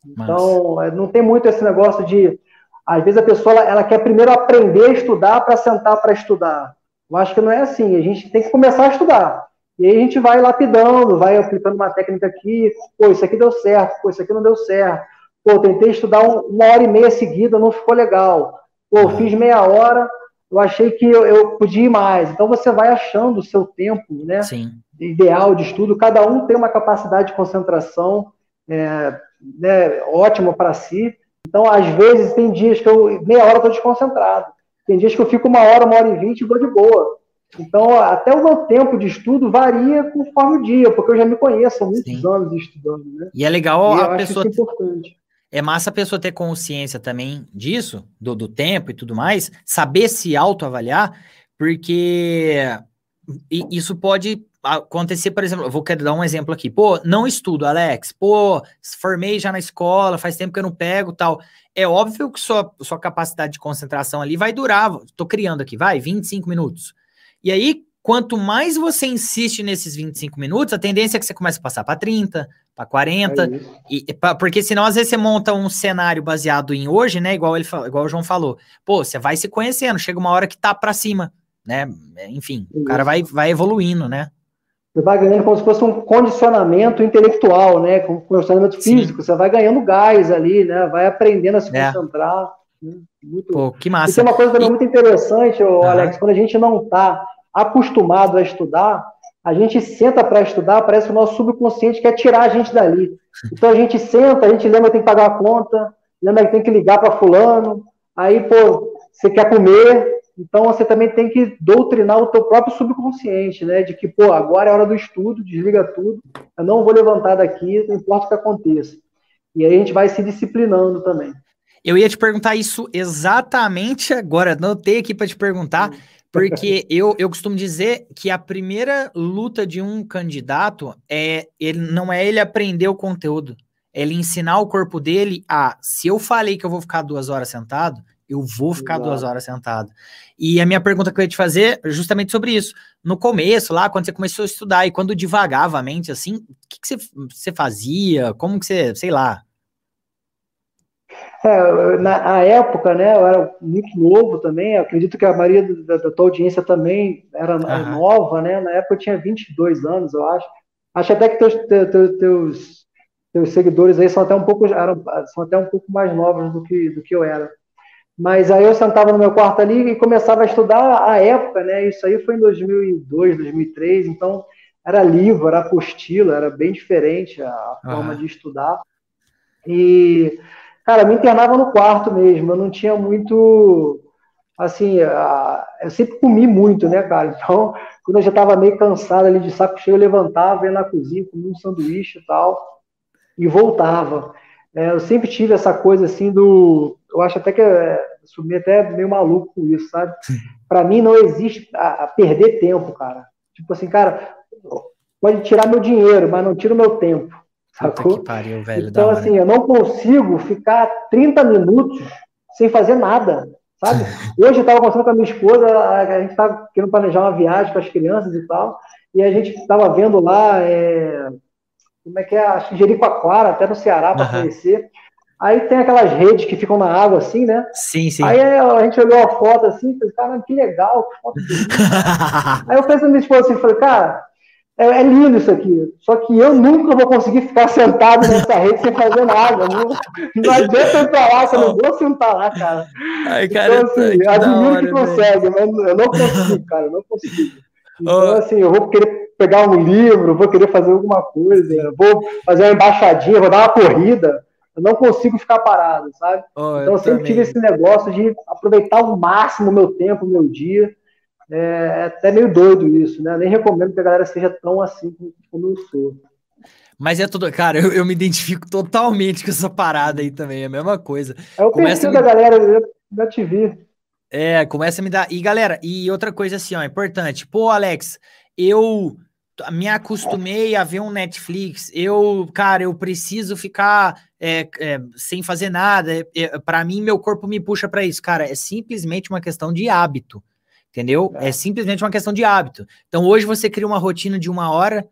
Então. É, não tem muito esse negócio de, às vezes a pessoa ela, ela quer primeiro aprender a estudar para sentar para estudar. Eu acho que não é assim. A gente tem que começar a estudar. E aí a gente vai lapidando, vai aplicando uma técnica aqui, pô, isso aqui deu certo, pô, isso aqui não deu certo. Pô, tentei estudar uma hora e meia seguida, não ficou legal. Pô, fiz meia hora, eu achei que eu, eu podia ir mais. Então você vai achando o seu tempo, né? Sim. Ideal de estudo. Cada um tem uma capacidade de concentração é, né, ótima para si. Então, às vezes, tem dias que eu meia hora estou desconcentrado. Tem dias que eu fico uma hora, uma hora e vinte e vou de boa. Então, até o meu tempo de estudo varia conforme o dia, porque eu já me conheço há muitos Sim. anos estudando. Né? E é legal e a pessoa. é importante. É massa a pessoa ter consciência também disso, do, do tempo e tudo mais, saber se autoavaliar, porque isso pode acontecer, por exemplo, eu vou querer dar um exemplo aqui. Pô, não estudo, Alex. Pô, formei já na escola, faz tempo que eu não pego tal. É óbvio que sua, sua capacidade de concentração ali vai durar, tô criando aqui, vai, 25 minutos. E aí, quanto mais você insiste nesses 25 minutos, a tendência é que você comece a passar para 30, para 40, é e, pra, porque senão às vezes você monta um cenário baseado em hoje, né, igual ele igual o João falou. Pô, você vai se conhecendo, chega uma hora que tá para cima, né? Enfim, o cara vai vai evoluindo, né? Você vai ganhando como se fosse um condicionamento intelectual, né? Com condicionamento físico. Sim. Você vai ganhando gás ali, né? Vai aprendendo a se é. concentrar. Né? Muito... Pô, que massa. Isso é uma coisa também e... muito interessante, uhum. Alex, quando a gente não está acostumado a estudar, a gente senta para estudar, parece que o nosso subconsciente quer tirar a gente dali. Então a gente senta, a gente lembra que tem que pagar a conta, lembra que tem que ligar para fulano, aí, pô, você quer comer, então você também tem que doutrinar o teu próprio subconsciente, né? De que, pô, agora é hora do estudo, desliga tudo, eu não vou levantar daqui, não importa o que aconteça. E aí a gente vai se disciplinando também. Eu ia te perguntar isso exatamente agora, anotei aqui para te perguntar, porque eu, eu costumo dizer que a primeira luta de um candidato é ele não é ele aprender o conteúdo, é ele ensinar o corpo dele a se eu falei que eu vou ficar duas horas sentado, eu vou ficar Exato. duas horas sentado. E a minha pergunta que eu ia te fazer é justamente sobre isso. No começo, lá, quando você começou a estudar e quando divagava a mente, assim, o que, que você, você fazia? Como que você, sei lá. É, na época, né, eu era muito novo também, acredito que a maioria da, da tua audiência também era uhum. nova, né, na época eu tinha 22 anos, eu acho. Acho até que teus, teus, teus, teus seguidores aí são até um pouco, eram, são até um pouco mais novos do que, do que eu era. Mas aí eu sentava no meu quarto ali e começava a estudar a época, né? Isso aí foi em 2002, 2003, então era livro, era apostila, era bem diferente a forma de estudar. E, cara, me internava no quarto mesmo, eu não tinha muito. Assim, eu sempre comi muito, né, cara? Então, quando eu já estava meio cansado ali de saco cheio, eu levantava, ia na cozinha, comia um sanduíche e tal, e voltava. É, eu sempre tive essa coisa assim do. Eu acho até que é, sumi até meio maluco com isso, sabe? Para mim não existe a, a, perder tempo, cara. Tipo assim, cara, pode tirar meu dinheiro, mas não tira o meu tempo. Sacou? Pariu, velho, então, assim, eu não consigo ficar 30 minutos sem fazer nada, sabe? Hoje eu estava conversando com a minha esposa, a gente estava querendo planejar uma viagem com as crianças e tal, e a gente estava vendo lá. É, como é que é, acho que Jericoacoara, até no Ceará, para uhum. conhecer. Aí tem aquelas redes que ficam na água assim, né? Sim, sim. Aí a gente olhou a foto assim, falei, cara, que legal, que foto Aí eu pensei minha esposa assim, falei, cara, é, é, lindo isso aqui. Só que eu nunca vou conseguir ficar sentado nessa rede sem fazer nada. Não, não adianta eu pra lá, que eu não vou sentar lá, cara. Ai, cara então, assim, que admiro hora, que consegue, mas eu não consigo, cara, eu não consigo. Então, oh. assim, eu vou querer pegar um livro, vou querer fazer alguma coisa, vou fazer uma embaixadinha, vou dar uma corrida. Eu não consigo ficar parado, sabe? Oh, então, eu sempre também. tive esse negócio de aproveitar ao máximo o meu tempo, o meu dia. É, é, até meio doido isso, né? Nem recomendo que a galera seja tão assim como eu sou. Mas é tudo, cara, eu, eu me identifico totalmente com essa parada aí também, é a mesma coisa. É o perfil me... da galera da TV. É, começa a me dar. E galera, e outra coisa assim, ó, importante. Pô, Alex, eu me acostumei a ver um Netflix. Eu, cara, eu preciso ficar é, é, sem fazer nada. É, é para mim, meu corpo me puxa para isso, cara. É simplesmente uma questão de hábito entendeu? É. é simplesmente uma questão de hábito. Então, hoje você cria uma rotina de uma hora,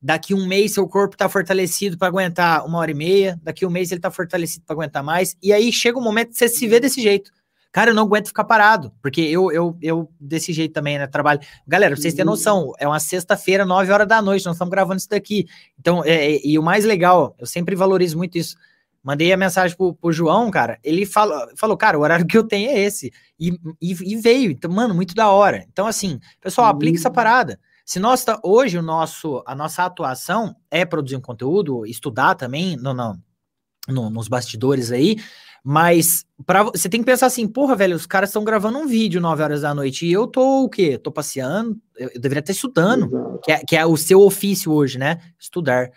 daqui um mês seu corpo está fortalecido para aguentar uma hora e meia, daqui um mês ele está fortalecido para aguentar mais, e aí chega um momento que você se vê desse jeito. Cara, eu não aguento ficar parado, porque eu, eu, eu desse jeito também, né, trabalho. Galera, pra vocês terem noção, é uma sexta-feira, nove horas da noite, nós estamos gravando isso daqui. Então, é, é, e o mais legal, eu sempre valorizo muito isso, Mandei a mensagem pro, pro João, cara. Ele falou, falou, cara, o horário que eu tenho é esse. E, e, e veio. Então, mano, muito da hora. Então, assim, pessoal, uhum. aplique essa parada. Se nós tá, hoje o nosso, a nossa atuação é produzir um conteúdo, estudar também, não, não, no, nos bastidores aí, mas para você tem que pensar assim, porra, velho, os caras estão gravando um vídeo 9 horas da noite e eu tô o quê? Tô passeando, eu, eu deveria estar estudando, que é, que é o seu ofício hoje, né? Estudar.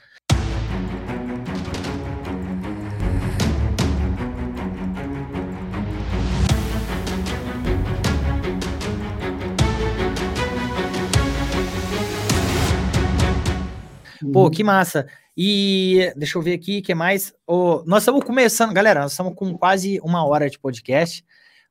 Pô, uhum. que massa. E deixa eu ver aqui, que mais? Oh, nós estamos começando, galera, nós estamos com quase uma hora de podcast.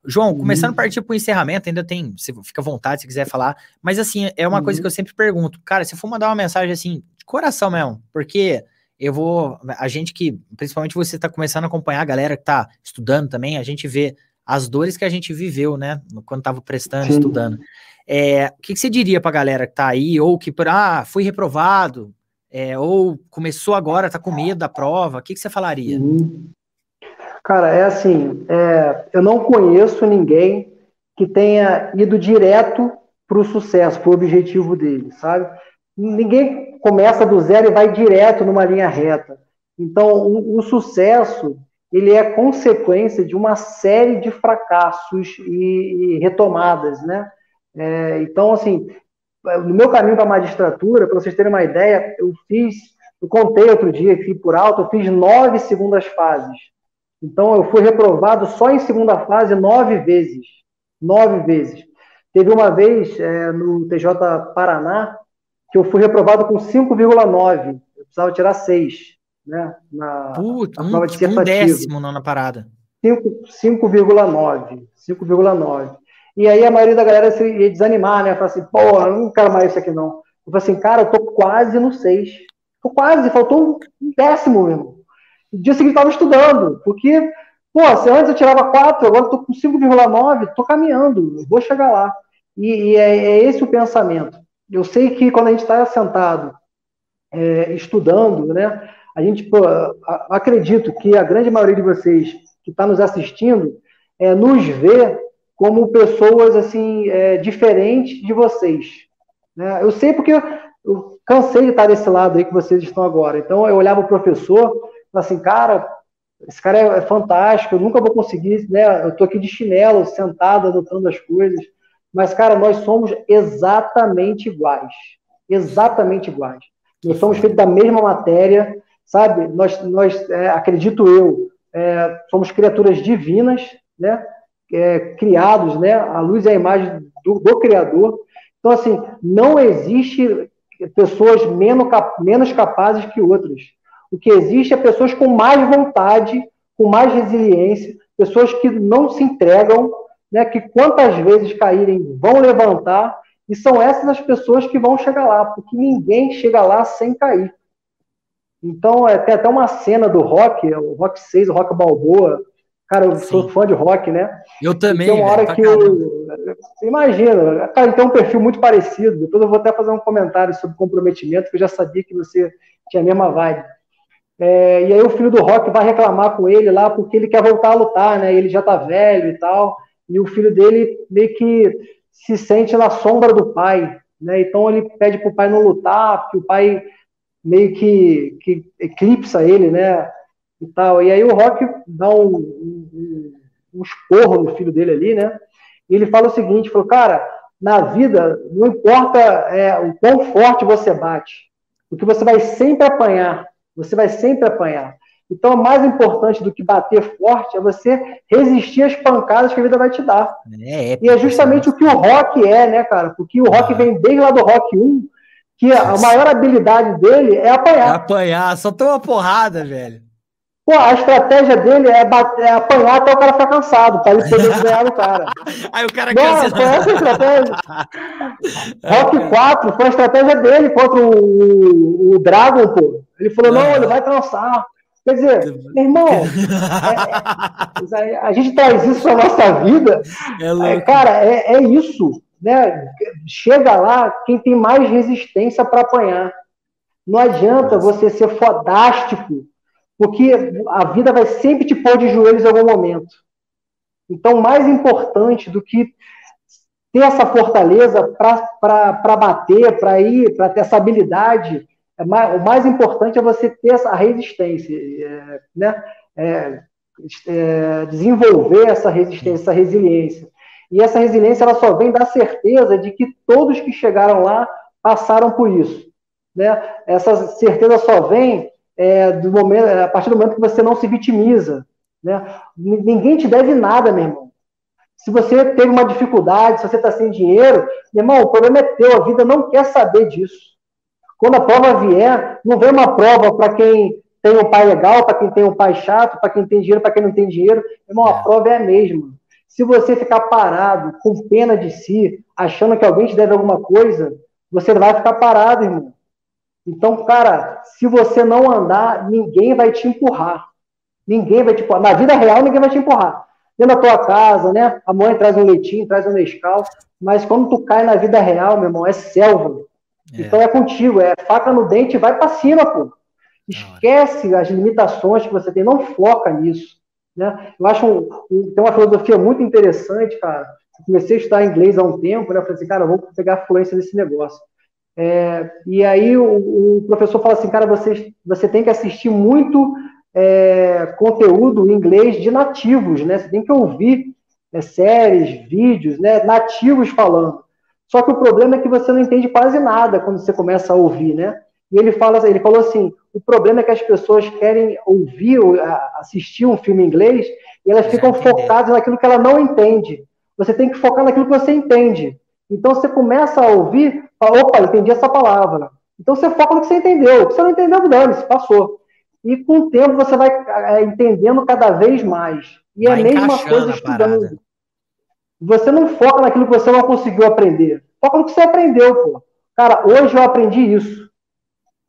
João, começando a uhum. partir para o encerramento, ainda tem, você fica à vontade se quiser falar, mas assim, é uma uhum. coisa que eu sempre pergunto, cara, se for mandar uma mensagem assim, de coração mesmo, porque eu vou, a gente que, principalmente você está começando a acompanhar a galera que está estudando também, a gente vê as dores que a gente viveu, né, quando estava prestando, Sim. estudando. É, o que, que, você diria para a galera que está aí, ou que, ah, fui reprovado, é, ou começou agora, está com medo da prova? O que, que você falaria? Uhum. Cara, é assim, é, eu não conheço ninguém que tenha ido direto para o sucesso, para o objetivo dele, sabe? Ninguém começa do zero e vai direto numa linha reta. Então, o, o sucesso ele é consequência de uma série de fracassos e, e retomadas, né? É, então, assim, no meu caminho para a magistratura, para vocês terem uma ideia, eu fiz, eu contei outro dia, fui por alto, eu fiz nove segundas fases. Então, eu fui reprovado só em segunda fase nove vezes. Nove vezes. Teve uma vez é, no TJ Paraná que eu fui reprovado com 5,9. Eu precisava tirar 6. Né, na, Puta, na prova de um décimo na parada. 5,9. 5,9. E aí a maioria da galera se ia desanimar, né? Falar assim, porra, não quero mais isso aqui não. Eu falei assim, cara, eu tô quase no 6. Tô quase, faltou um décimo, mesmo. Dia seguinte eu tava estudando, porque, pô, se antes eu tirava 4, agora eu tô com 5,9, tô caminhando, vou chegar lá. E, e é, é, esse o pensamento. Eu sei que quando a gente está sentado, é, estudando, né? A gente, pô, acredito que a grande maioria de vocês que está nos assistindo é, nos vê como pessoas assim é, diferentes de vocês. Né? Eu sei porque eu cansei de estar desse lado aí que vocês estão agora. Então eu olhava o professor assim, cara, esse cara é, é fantástico, eu nunca vou conseguir, né? Eu estou aqui de chinelo, sentado, anotando as coisas. Mas, cara, nós somos exatamente iguais. Exatamente iguais. Nós somos feitos da mesma matéria, sabe? Nós, nós é, acredito eu, é, somos criaturas divinas, né? É, criados, né, a luz e a imagem do, do, Criador. Então, assim, não existe pessoas menos, menos capazes que outras. O que existe é pessoas com mais vontade, com mais resiliência, pessoas que não se entregam, né, que quantas vezes caírem vão levantar, e são essas as pessoas que vão chegar lá, porque ninguém chega lá sem cair. Então, é, tem até uma cena do rock, o Rock 6, o Rock Balboa, Cara, eu Sim. sou fã de rock, né? Eu também. tem uma hora que eu. Imagina, cara, ele tem um perfil muito parecido. Depois eu vou até fazer um comentário sobre comprometimento, que eu já sabia que você tinha a mesma vibe. É, e aí o filho do Rock vai reclamar com ele lá porque ele quer voltar a lutar, né? Ele já tá velho e tal. E o filho dele meio que se sente na sombra do pai, né? Então ele pede pro pai não lutar, porque o pai meio que, que eclipsa ele, né? E tal. E aí o Rock dá um, um, um esporro no filho dele ali, né? E ele fala o seguinte, falou, cara, na vida não importa é, o quão forte você bate, porque você vai sempre apanhar, você vai sempre apanhar. Então, mais importante do que bater forte é você resistir às pancadas que a vida vai te dar. É, é e é justamente o que o rock é, né, cara? Porque o rock ah. vem desde lá do rock 1, que a maior habilidade dele é apanhar. É apanhar, só toma porrada, velho. Pô, a estratégia dele é, bater, é apanhar até o cara ficar cansado, para ele poder ganhar o cara. Aí o cara Não, foi essa a estratégia. Rock 4 foi a estratégia dele contra o, o Dragon, pô. Ele falou, não, ele vai cansar. Quer dizer, irmão, é, é, a gente traz isso para nossa vida. É, cara, é, é isso. Né? Chega lá quem tem mais resistência para apanhar. Não adianta você ser fodástico porque a vida vai sempre te pôr de joelhos em algum momento. Então, mais importante do que ter essa fortaleza para bater, para ir, para ter essa habilidade, é mais, o mais importante é você ter essa resistência, é, né? É, é, desenvolver essa resistência, essa resiliência. E essa resiliência ela só vem da certeza de que todos que chegaram lá passaram por isso. Né? Essa certeza só vem é, do momento, a partir do momento que você não se vitimiza. Né? Ninguém te deve nada, meu irmão. Se você teve uma dificuldade, se você está sem dinheiro, meu irmão, o problema é teu, a vida não quer saber disso. Quando a prova vier, não vem uma prova para quem tem um pai legal, para quem tem um pai chato, para quem tem dinheiro, para quem não tem dinheiro. Meu irmão, a é. prova é a mesma. Se você ficar parado, com pena de si, achando que alguém te deve alguma coisa, você vai ficar parado, irmão. Então, cara, se você não andar, ninguém vai te empurrar. Ninguém vai te empurrar. Na vida real, ninguém vai te empurrar. Dentro da tua casa, né? A mãe traz um leitinho, traz um Nescau. Mas quando tu cai na vida real, meu irmão, é selva. É. Então é contigo, é faca no dente, vai para cima, pô. Esquece as limitações que você tem, não foca nisso. Né? Eu acho um, um, tem uma filosofia muito interessante, cara. Eu comecei a estudar inglês há um tempo, né? Eu falei assim, cara, eu vou pegar fluência nesse negócio. É, e aí o, o, professor fala assim, cara, você, você tem que assistir muito é, conteúdo em inglês de nativos, né? Você tem que ouvir é, séries, vídeos, né? Nativos falando. Só que o problema é que você não entende quase nada quando você começa a ouvir, né? E ele fala, ele falou assim, o problema é que as pessoas querem ouvir, assistir um filme em inglês e elas ficam focadas naquilo que ela não entende. Você tem que focar naquilo que você entende. Então você começa a ouvir, fala, opa, entendi essa palavra. Então você foca no que você entendeu. O que você não entendeu, dane-se, passou. E com o tempo você vai é, entendendo cada vez mais. E vai é a mesma coisa estudando. Você não foca naquilo que você não conseguiu aprender. Foca no que você aprendeu, pô. Cara, hoje eu aprendi isso.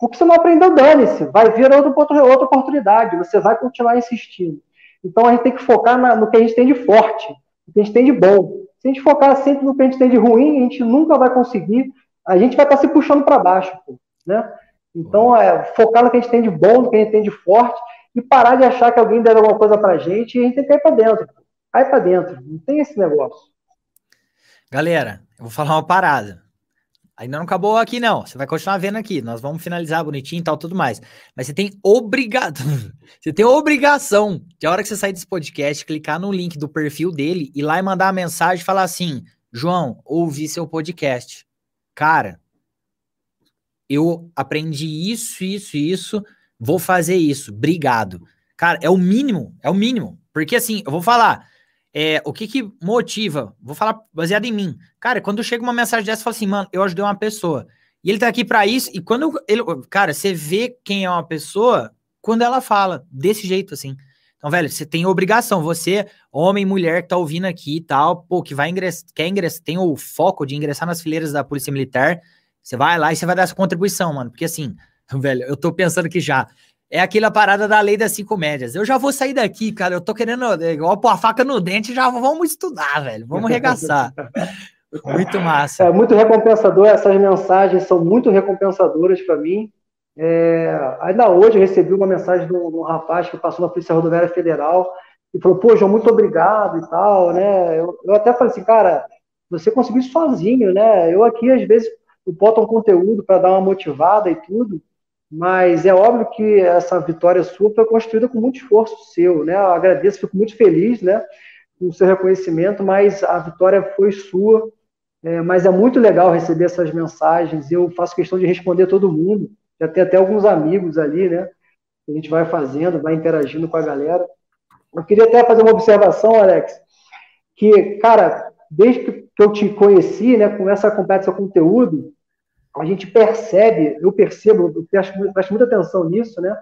O que você não aprendeu, dane-se. Vai vir outra, outra oportunidade. Você vai continuar insistindo. Então a gente tem que focar na, no que a gente tem de forte, no que a gente tem de bom. Se a gente focar sempre no que a gente tem de ruim, a gente nunca vai conseguir. A gente vai estar se puxando para baixo, pô, né? Então, é, focar no que a gente tem de bom, no que a gente tem de forte, e parar de achar que alguém deve alguma coisa para a gente e a gente tem que cair para dentro. Cai para dentro. Não tem esse negócio. Galera, eu vou falar uma parada. Ainda não acabou aqui, não. Você vai continuar vendo aqui. Nós vamos finalizar bonitinho e tal, tudo mais. Mas você tem obrigação. você tem obrigação de a hora que você sair desse podcast, clicar no link do perfil dele e lá e mandar uma mensagem e falar assim: João, ouvi seu podcast. Cara, eu aprendi isso, isso, isso. Vou fazer isso. Obrigado. Cara, é o mínimo. É o mínimo. Porque assim, eu vou falar. É, o que que motiva? Vou falar baseado em mim. Cara, quando chega uma mensagem dessa, eu falo assim, mano, eu ajudei uma pessoa. E ele tá aqui para isso. E quando ele. Cara, você vê quem é uma pessoa quando ela fala desse jeito, assim. Então, velho, você tem obrigação. Você, homem, mulher, que tá ouvindo aqui e tal, pô, que vai ingressar, quer ingressar, tem o foco de ingressar nas fileiras da Polícia Militar. Você vai lá e você vai dar essa contribuição, mano. Porque assim, velho, eu tô pensando que já. é aquela parada da lei das cinco médias. Eu já vou sair daqui, cara. Eu tô querendo, é igual pôr a faca no dente, já vamos estudar, velho. Vamos arregaçar. muito massa. É muito recompensador. Essas mensagens são muito recompensadoras para mim. É, ainda hoje eu recebi uma mensagem de um, rapaz que passou na Polícia Rodoviária Federal e falou: Pô, João, muito obrigado e tal, né? Eu, eu até falei assim, cara, você conseguiu isso sozinho, né? Eu aqui, às vezes, boto um conteúdo para dar uma motivada e tudo, mas é óbvio que essa vitória sua foi construída com muito esforço seu, né? Eu agradeço, fico muito feliz, né? Com o seu reconhecimento, mas a vitória foi sua. É, mas é muito legal receber essas mensagens. Eu faço questão de responder todo mundo. Já tem até alguns amigos ali, né? A gente vai fazendo, vai interagindo com a galera. Eu queria até fazer uma observação, Alex, que, cara, desde que eu te conheci, né, com essa competição conteúdo, a gente percebe, eu percebo, eu presto, presto muita atenção nisso, né?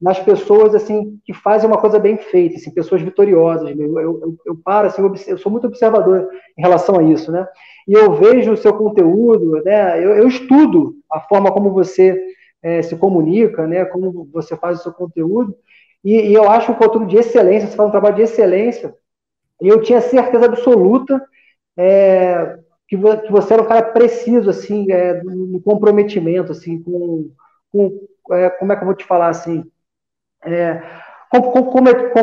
Nas pessoas, assim, que fazem uma coisa bem feita, assim, pessoas vitoriosas. Eu, eu, eu, eu paro, assim, eu sou muito observador em relação a isso, né? E eu vejo o seu conteúdo, né? Eu, eu estudo a forma como você é, se comunica, né? Como você faz o seu conteúdo. E, e eu acho um conteúdo de excelência, você faz um trabalho de excelência. E eu tinha certeza absoluta é, que, você era um cara preciso, assim, é, no comprometimento, assim, com, com é, como é que eu vou te falar, assim, é,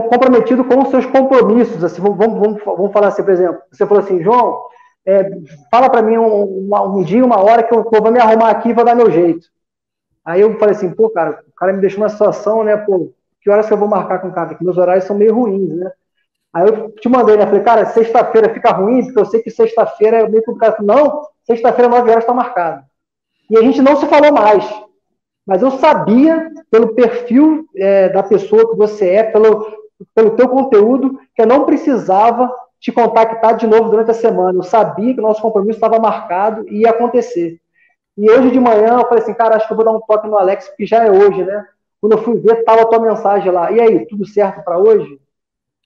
comprometido com os seus compromissos, assim, vamos, vamos, vamos falar assim, por exemplo, você falou assim, João, é, fala para mim um, um, dia, uma hora que eu, eu, vou me arrumar aqui e vou dar meu jeito. Aí eu falei assim, pô, cara, o cara me deixou numa situação, né, pô, que horas que eu vou marcar com o cara? Porque meus horários são meio ruins, né? Aí eu te mandei, né? Falei, cara, sexta-feira fica ruim, porque eu sei que sexta-feira é meio complicado. Não, sexta-feira, 9 horas, está marcado. E a gente não se falou mais. Mas eu sabia, pelo perfil é, da pessoa que você é, pelo, pelo teu conteúdo, que eu não precisava te contactar de novo durante a semana. Eu sabia que o nosso compromisso estava marcado e ia acontecer. E hoje de manhã eu falei assim, cara, acho que eu vou dar um toque no Alex, porque já é hoje, né? Quando eu fui ver, estava a tua mensagem lá. E aí, tudo certo para hoje?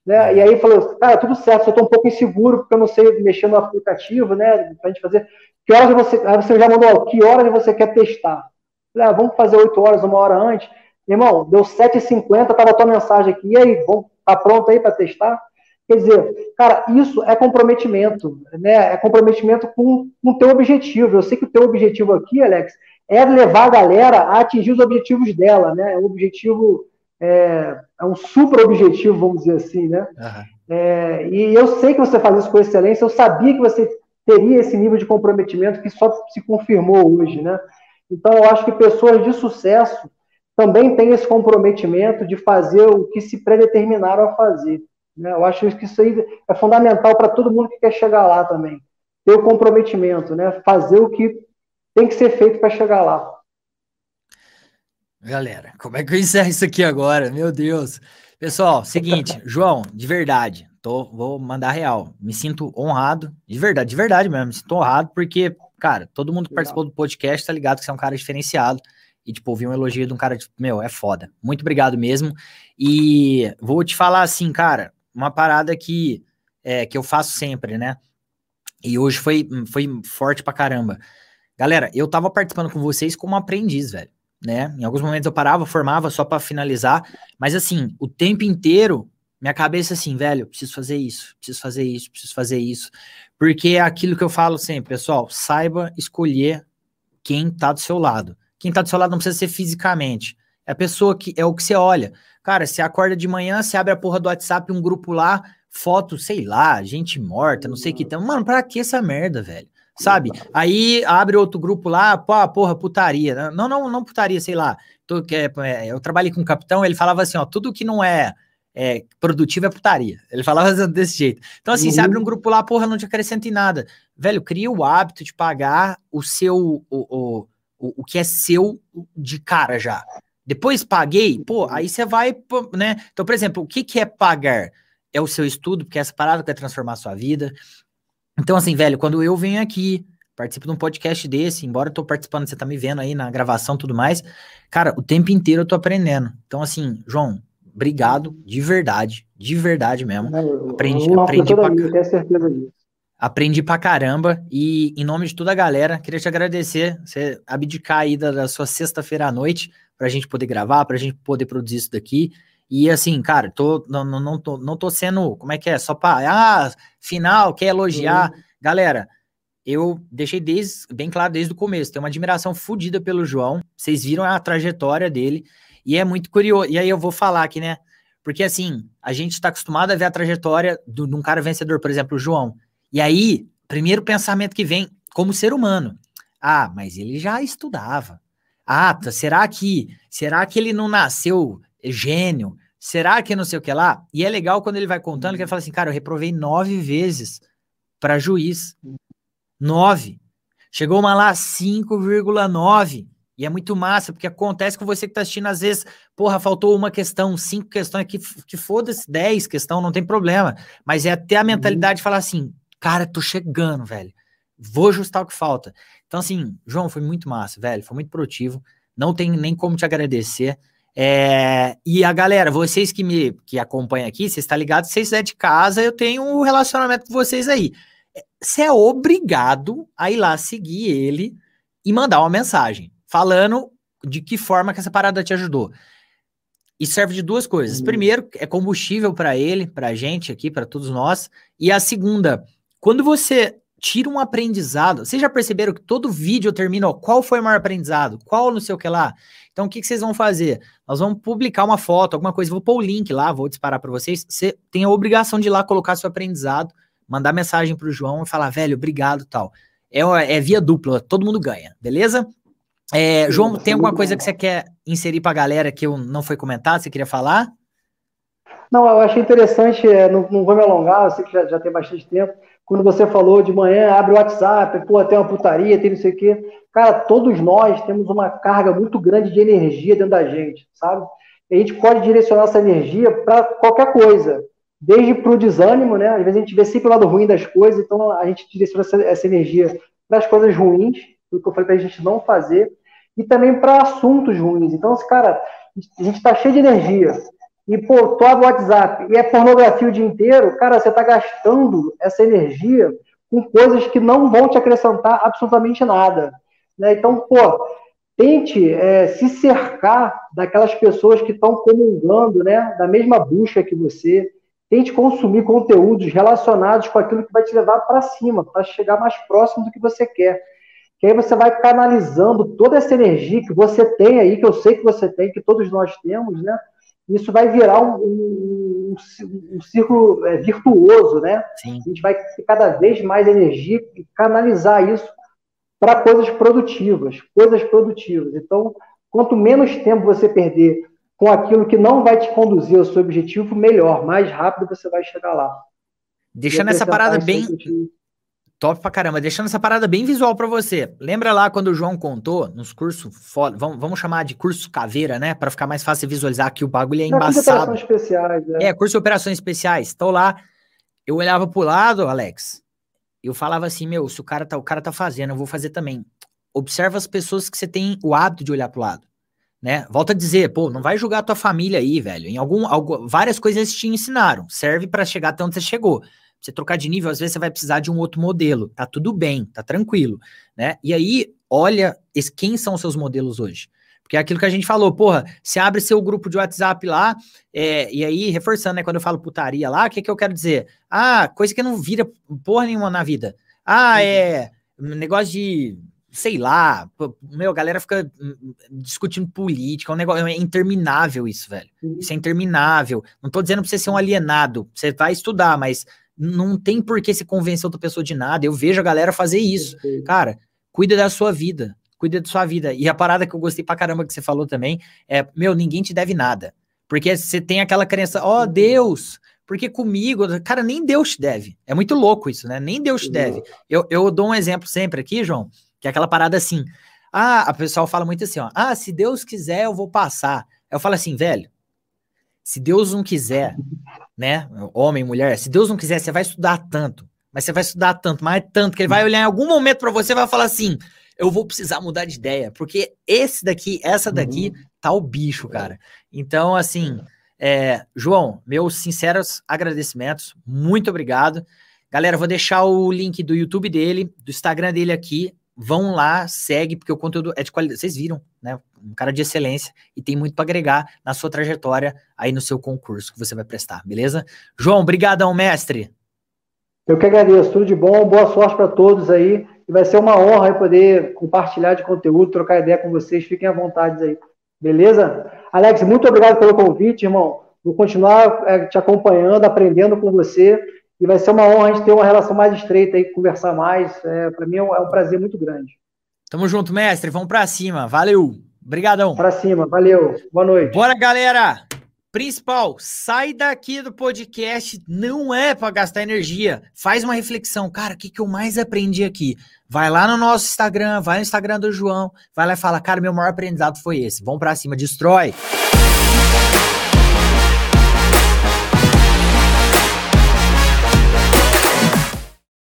Né? E aí falou, cara, tudo certo, só estou um pouco inseguro porque eu não sei mexer no aplicativo, né? Pra gente fazer. Que horas você. Aí você já mandou, que horas você quer testar? Falei, ah, vamos fazer 8 horas, uma hora antes. Irmão, deu 7h50, tava a tua mensagem aqui. E aí, vamos, tá pronto aí para testar? Quer dizer, cara, isso é comprometimento, né? É comprometimento com o teu objetivo. Eu sei que o teu objetivo aqui, Alex, é levar a galera a atingir os objetivos dela, né? É um objetivo é, é um super objetivo, vamos dizer assim, né? Uhum. É, e eu sei que você faz isso com excelência, eu sabia que você teria esse nível de comprometimento que só se confirmou hoje, né? Então, eu acho que pessoas de sucesso também têm esse comprometimento de fazer o que se predeterminaram a fazer. Né? Eu acho que isso aí é fundamental para todo mundo que quer chegar lá também. Ter o comprometimento, né? Fazer o que tem que ser feito para chegar lá. Galera, como é que eu encerro isso aqui agora? Meu Deus. Pessoal, seguinte, João, de verdade, tô, vou mandar real. Me sinto honrado, de verdade, de verdade mesmo, me sinto honrado, porque, cara, todo mundo que participou do podcast tá ligado que você é um cara diferenciado. E, tipo, ouvir um elogio de um cara, tipo, meu, é foda. Muito obrigado mesmo. E vou te falar assim, cara, uma parada que, é, que eu faço sempre, né? E hoje foi, foi forte pra caramba. Galera, eu tava participando com vocês como aprendiz, velho né? Em alguns momentos eu parava, formava só para finalizar, mas assim, o tempo inteiro, minha cabeça assim, velho, preciso fazer isso, preciso fazer isso, preciso fazer isso. Porque é aquilo que eu falo sempre, pessoal, saiba escolher quem tá do seu lado. Quem tá do seu lado não precisa ser fisicamente. É a pessoa que é o que você olha. Cara, você acorda de manhã, você abre a porra do WhatsApp, um grupo lá, foto, sei lá, gente morta, não sei o que. Então, mano, pra que essa merda, velho? sabe? Aí abre outro grupo lá, pô, porra, putaria. Não, não, não putaria, sei lá. Tô, é, é, eu trabalhei com um capitão, ele falava assim, ó, tudo que não é, é produtivo é putaria. Ele falava desse jeito. Então, assim, uhum. você abre um grupo lá, porra, não te acrescenta em nada. Velho, cria o hábito de pagar o seu, o, o, o, o que é seu de cara já. Depois paguei, pô, aí você vai, né? Então, por exemplo, o que, que é pagar? É o seu estudo, porque essa parada vai transformar a sua vida. Então, assim, velho, quando eu venho aqui, participo de um podcast desse, embora eu tô participando, você tá me vendo aí na gravação e tudo mais, cara, o tempo inteiro eu tô aprendendo. Então, assim, João, obrigado, de verdade, de verdade mesmo. Aprendi, eu, aprendi pra, mim, tenho certeza disso. Aprendi pra caramba e em nome de toda a galera, queria te agradecer, você abdicar aí da, da sua sexta-feira à noite pra gente poder gravar, pra gente poder produzir isso daqui. E assim, cara, tô, não, não, não, tô, não tô sendo, como é que é? Só pra, ah, final, quer elogiar. Uhum. Galera, eu deixei desde, bem claro desde o começo, tenho uma admiração fodida pelo João. Vocês viram a trajetória dele e é muito curioso. E aí eu vou falar aqui, né? Porque assim, a gente está acostumado a ver a trajetória do, de um cara vencedor, por exemplo, o João. E aí, primeiro pensamento que vem como ser humano. Ah, mas ele já estudava. Ah, será que será que ele não nasceu gênio? Será que não sei o que lá? E é legal quando ele vai contando que ele fala assim, cara, eu reprovei nove vezes para juiz. Nove. Chegou uma lá 5,9. E é muito massa, porque acontece com você que tá assistindo, às vezes, porra, faltou uma questão, cinco questões, que, que foda-se, dez questão, não tem problema. Mas é ter a mentalidade de falar assim, cara, tô chegando, velho. Vou ajustar o que falta. Então, assim, João, foi muito massa, velho. Foi muito produtivo. Não tem nem como te agradecer. É, e a galera, vocês que me que acompanham aqui, vocês estão tá ligados, se vocês é de casa, eu tenho um relacionamento com vocês aí. Você é obrigado a ir lá seguir ele e mandar uma mensagem falando de que forma que essa parada te ajudou. E serve de duas coisas. Uhum. Primeiro, é combustível para ele, para a gente aqui, para todos nós. E a segunda, quando você tira um aprendizado, vocês já perceberam que todo vídeo termina, ó, qual foi o maior aprendizado? Qual não sei o que lá? Então, o que, que vocês vão fazer? Nós vamos publicar uma foto, alguma coisa, vou pôr o link lá, vou disparar para vocês. Você tem a obrigação de ir lá colocar seu aprendizado, mandar mensagem para o João e falar, velho, obrigado tal. É, é via dupla, todo mundo ganha, beleza? É, João, tem alguma coisa que você quer inserir para a galera que eu não foi comentado? Você queria falar? Não, eu achei interessante, é, não, não vou me alongar, eu sei que já, já tem bastante tempo. Quando você falou de manhã, abre o WhatsApp, pô, tem uma putaria, tem não sei o quê. Cara, todos nós temos uma carga muito grande de energia dentro da gente, sabe? E a gente pode direcionar essa energia para qualquer coisa, desde para o desânimo, né? Às vezes a gente vê sempre o lado ruim das coisas, então a gente direciona essa, essa energia para as coisas ruins, o que eu falei para a gente não fazer, e também para assuntos ruins. Então, cara, a gente está cheio de energia. E, pô, abre o WhatsApp e é pornografia o dia inteiro, cara, você está gastando essa energia com coisas que não vão te acrescentar absolutamente nada. Né? Então, pô, tente é, se cercar daquelas pessoas que estão comungando né, da mesma bucha que você. Tente consumir conteúdos relacionados com aquilo que vai te levar para cima, para chegar mais próximo do que você quer que aí você vai canalizando toda essa energia que você tem aí, que eu sei que você tem, que todos nós temos, né? Isso vai virar um, um, um, um círculo é, virtuoso, né? Sim. A gente vai ter cada vez mais energia e canalizar isso para coisas produtivas, coisas produtivas. Então, quanto menos tempo você perder com aquilo que não vai te conduzir ao seu objetivo, melhor, mais rápido você vai chegar lá. Deixando essa parada bem, Top pra caramba. Deixando essa parada bem visual para você. Lembra lá quando o João contou nos cursos, vamos, vamos chamar de curso caveira, né? Para ficar mais fácil visualizar que o bagulho é embaçado. Curso de operações especiais, né? É, curso de operações especiais. Tô lá, eu olhava pro lado, Alex, eu falava assim, meu, se o cara tá, o cara tá fazendo, eu vou fazer também. Observa as pessoas que você tem o hábito de olhar pro lado. Né? Volta a dizer, pô, não vai julgar a tua família aí, velho. Em algum, algum várias coisas eles te ensinaram. Serve para chegar até onde você chegou você trocar de nível, às vezes você vai precisar de um outro modelo. Tá tudo bem, tá tranquilo, né? E aí, olha esse, quem são os seus modelos hoje. Porque é aquilo que a gente falou, porra, você abre seu grupo de WhatsApp lá, é, e aí, reforçando, né? Quando eu falo putaria lá, o que, que eu quero dizer? Ah, coisa que não vira porra nenhuma na vida. Ah, é negócio de sei lá, meu, a galera fica hum, discutindo política, é um negócio, é interminável isso, velho. Isso é interminável. Não tô dizendo pra você ser um alienado, você vai estudar, mas não tem por que se convencer outra pessoa de nada. Eu vejo a galera fazer isso. Cara, cuida da sua vida. Cuida da sua vida. E a parada que eu gostei pra caramba que você falou também é: meu, ninguém te deve nada. Porque você tem aquela crença, ó, oh, Deus, porque comigo, cara, nem Deus te deve. É muito louco isso, né? Nem Deus te deve. Eu, eu dou um exemplo sempre aqui, João, que é aquela parada assim. Ah, a pessoal fala muito assim, ó. Ah, se Deus quiser, eu vou passar. Eu falo assim, velho, se Deus não quiser, né? Homem, mulher, se Deus não quiser, você vai estudar tanto, mas você vai estudar tanto, mas é tanto que ele vai olhar em algum momento para você e vai falar assim: eu vou precisar mudar de ideia, porque esse daqui, essa daqui, uhum. tá o bicho, cara. Então, assim, é, João, meus sinceros agradecimentos, muito obrigado. Galera, vou deixar o link do YouTube dele, do Instagram dele aqui. Vão lá, segue, porque o conteúdo é de qualidade. Vocês viram, né? Um cara de excelência e tem muito para agregar na sua trajetória aí no seu concurso que você vai prestar, beleza? João, brigadão, mestre. Eu que agradeço, tudo de bom, boa sorte para todos aí. E vai ser uma honra poder compartilhar de conteúdo, trocar ideia com vocês. Fiquem à vontade aí. Beleza? Alex, muito obrigado pelo convite, irmão. Vou continuar é, te acompanhando, aprendendo com você. E vai ser uma honra a gente ter uma relação mais estreita aí, conversar mais. É, para mim é um, é um, prazer muito grande. Tamo junto, mestre. Vamos para cima. Valeu. Obrigadão. Para cima. Valeu. Boa noite. Bora, galera. Principal, sai daqui do podcast, não é para gastar energia. Faz uma reflexão, cara, o que, que eu mais aprendi aqui? Vai lá no nosso Instagram, vai no Instagram do João, vai lá e fala, cara, meu maior aprendizado foi esse. Vamos para cima, destrói.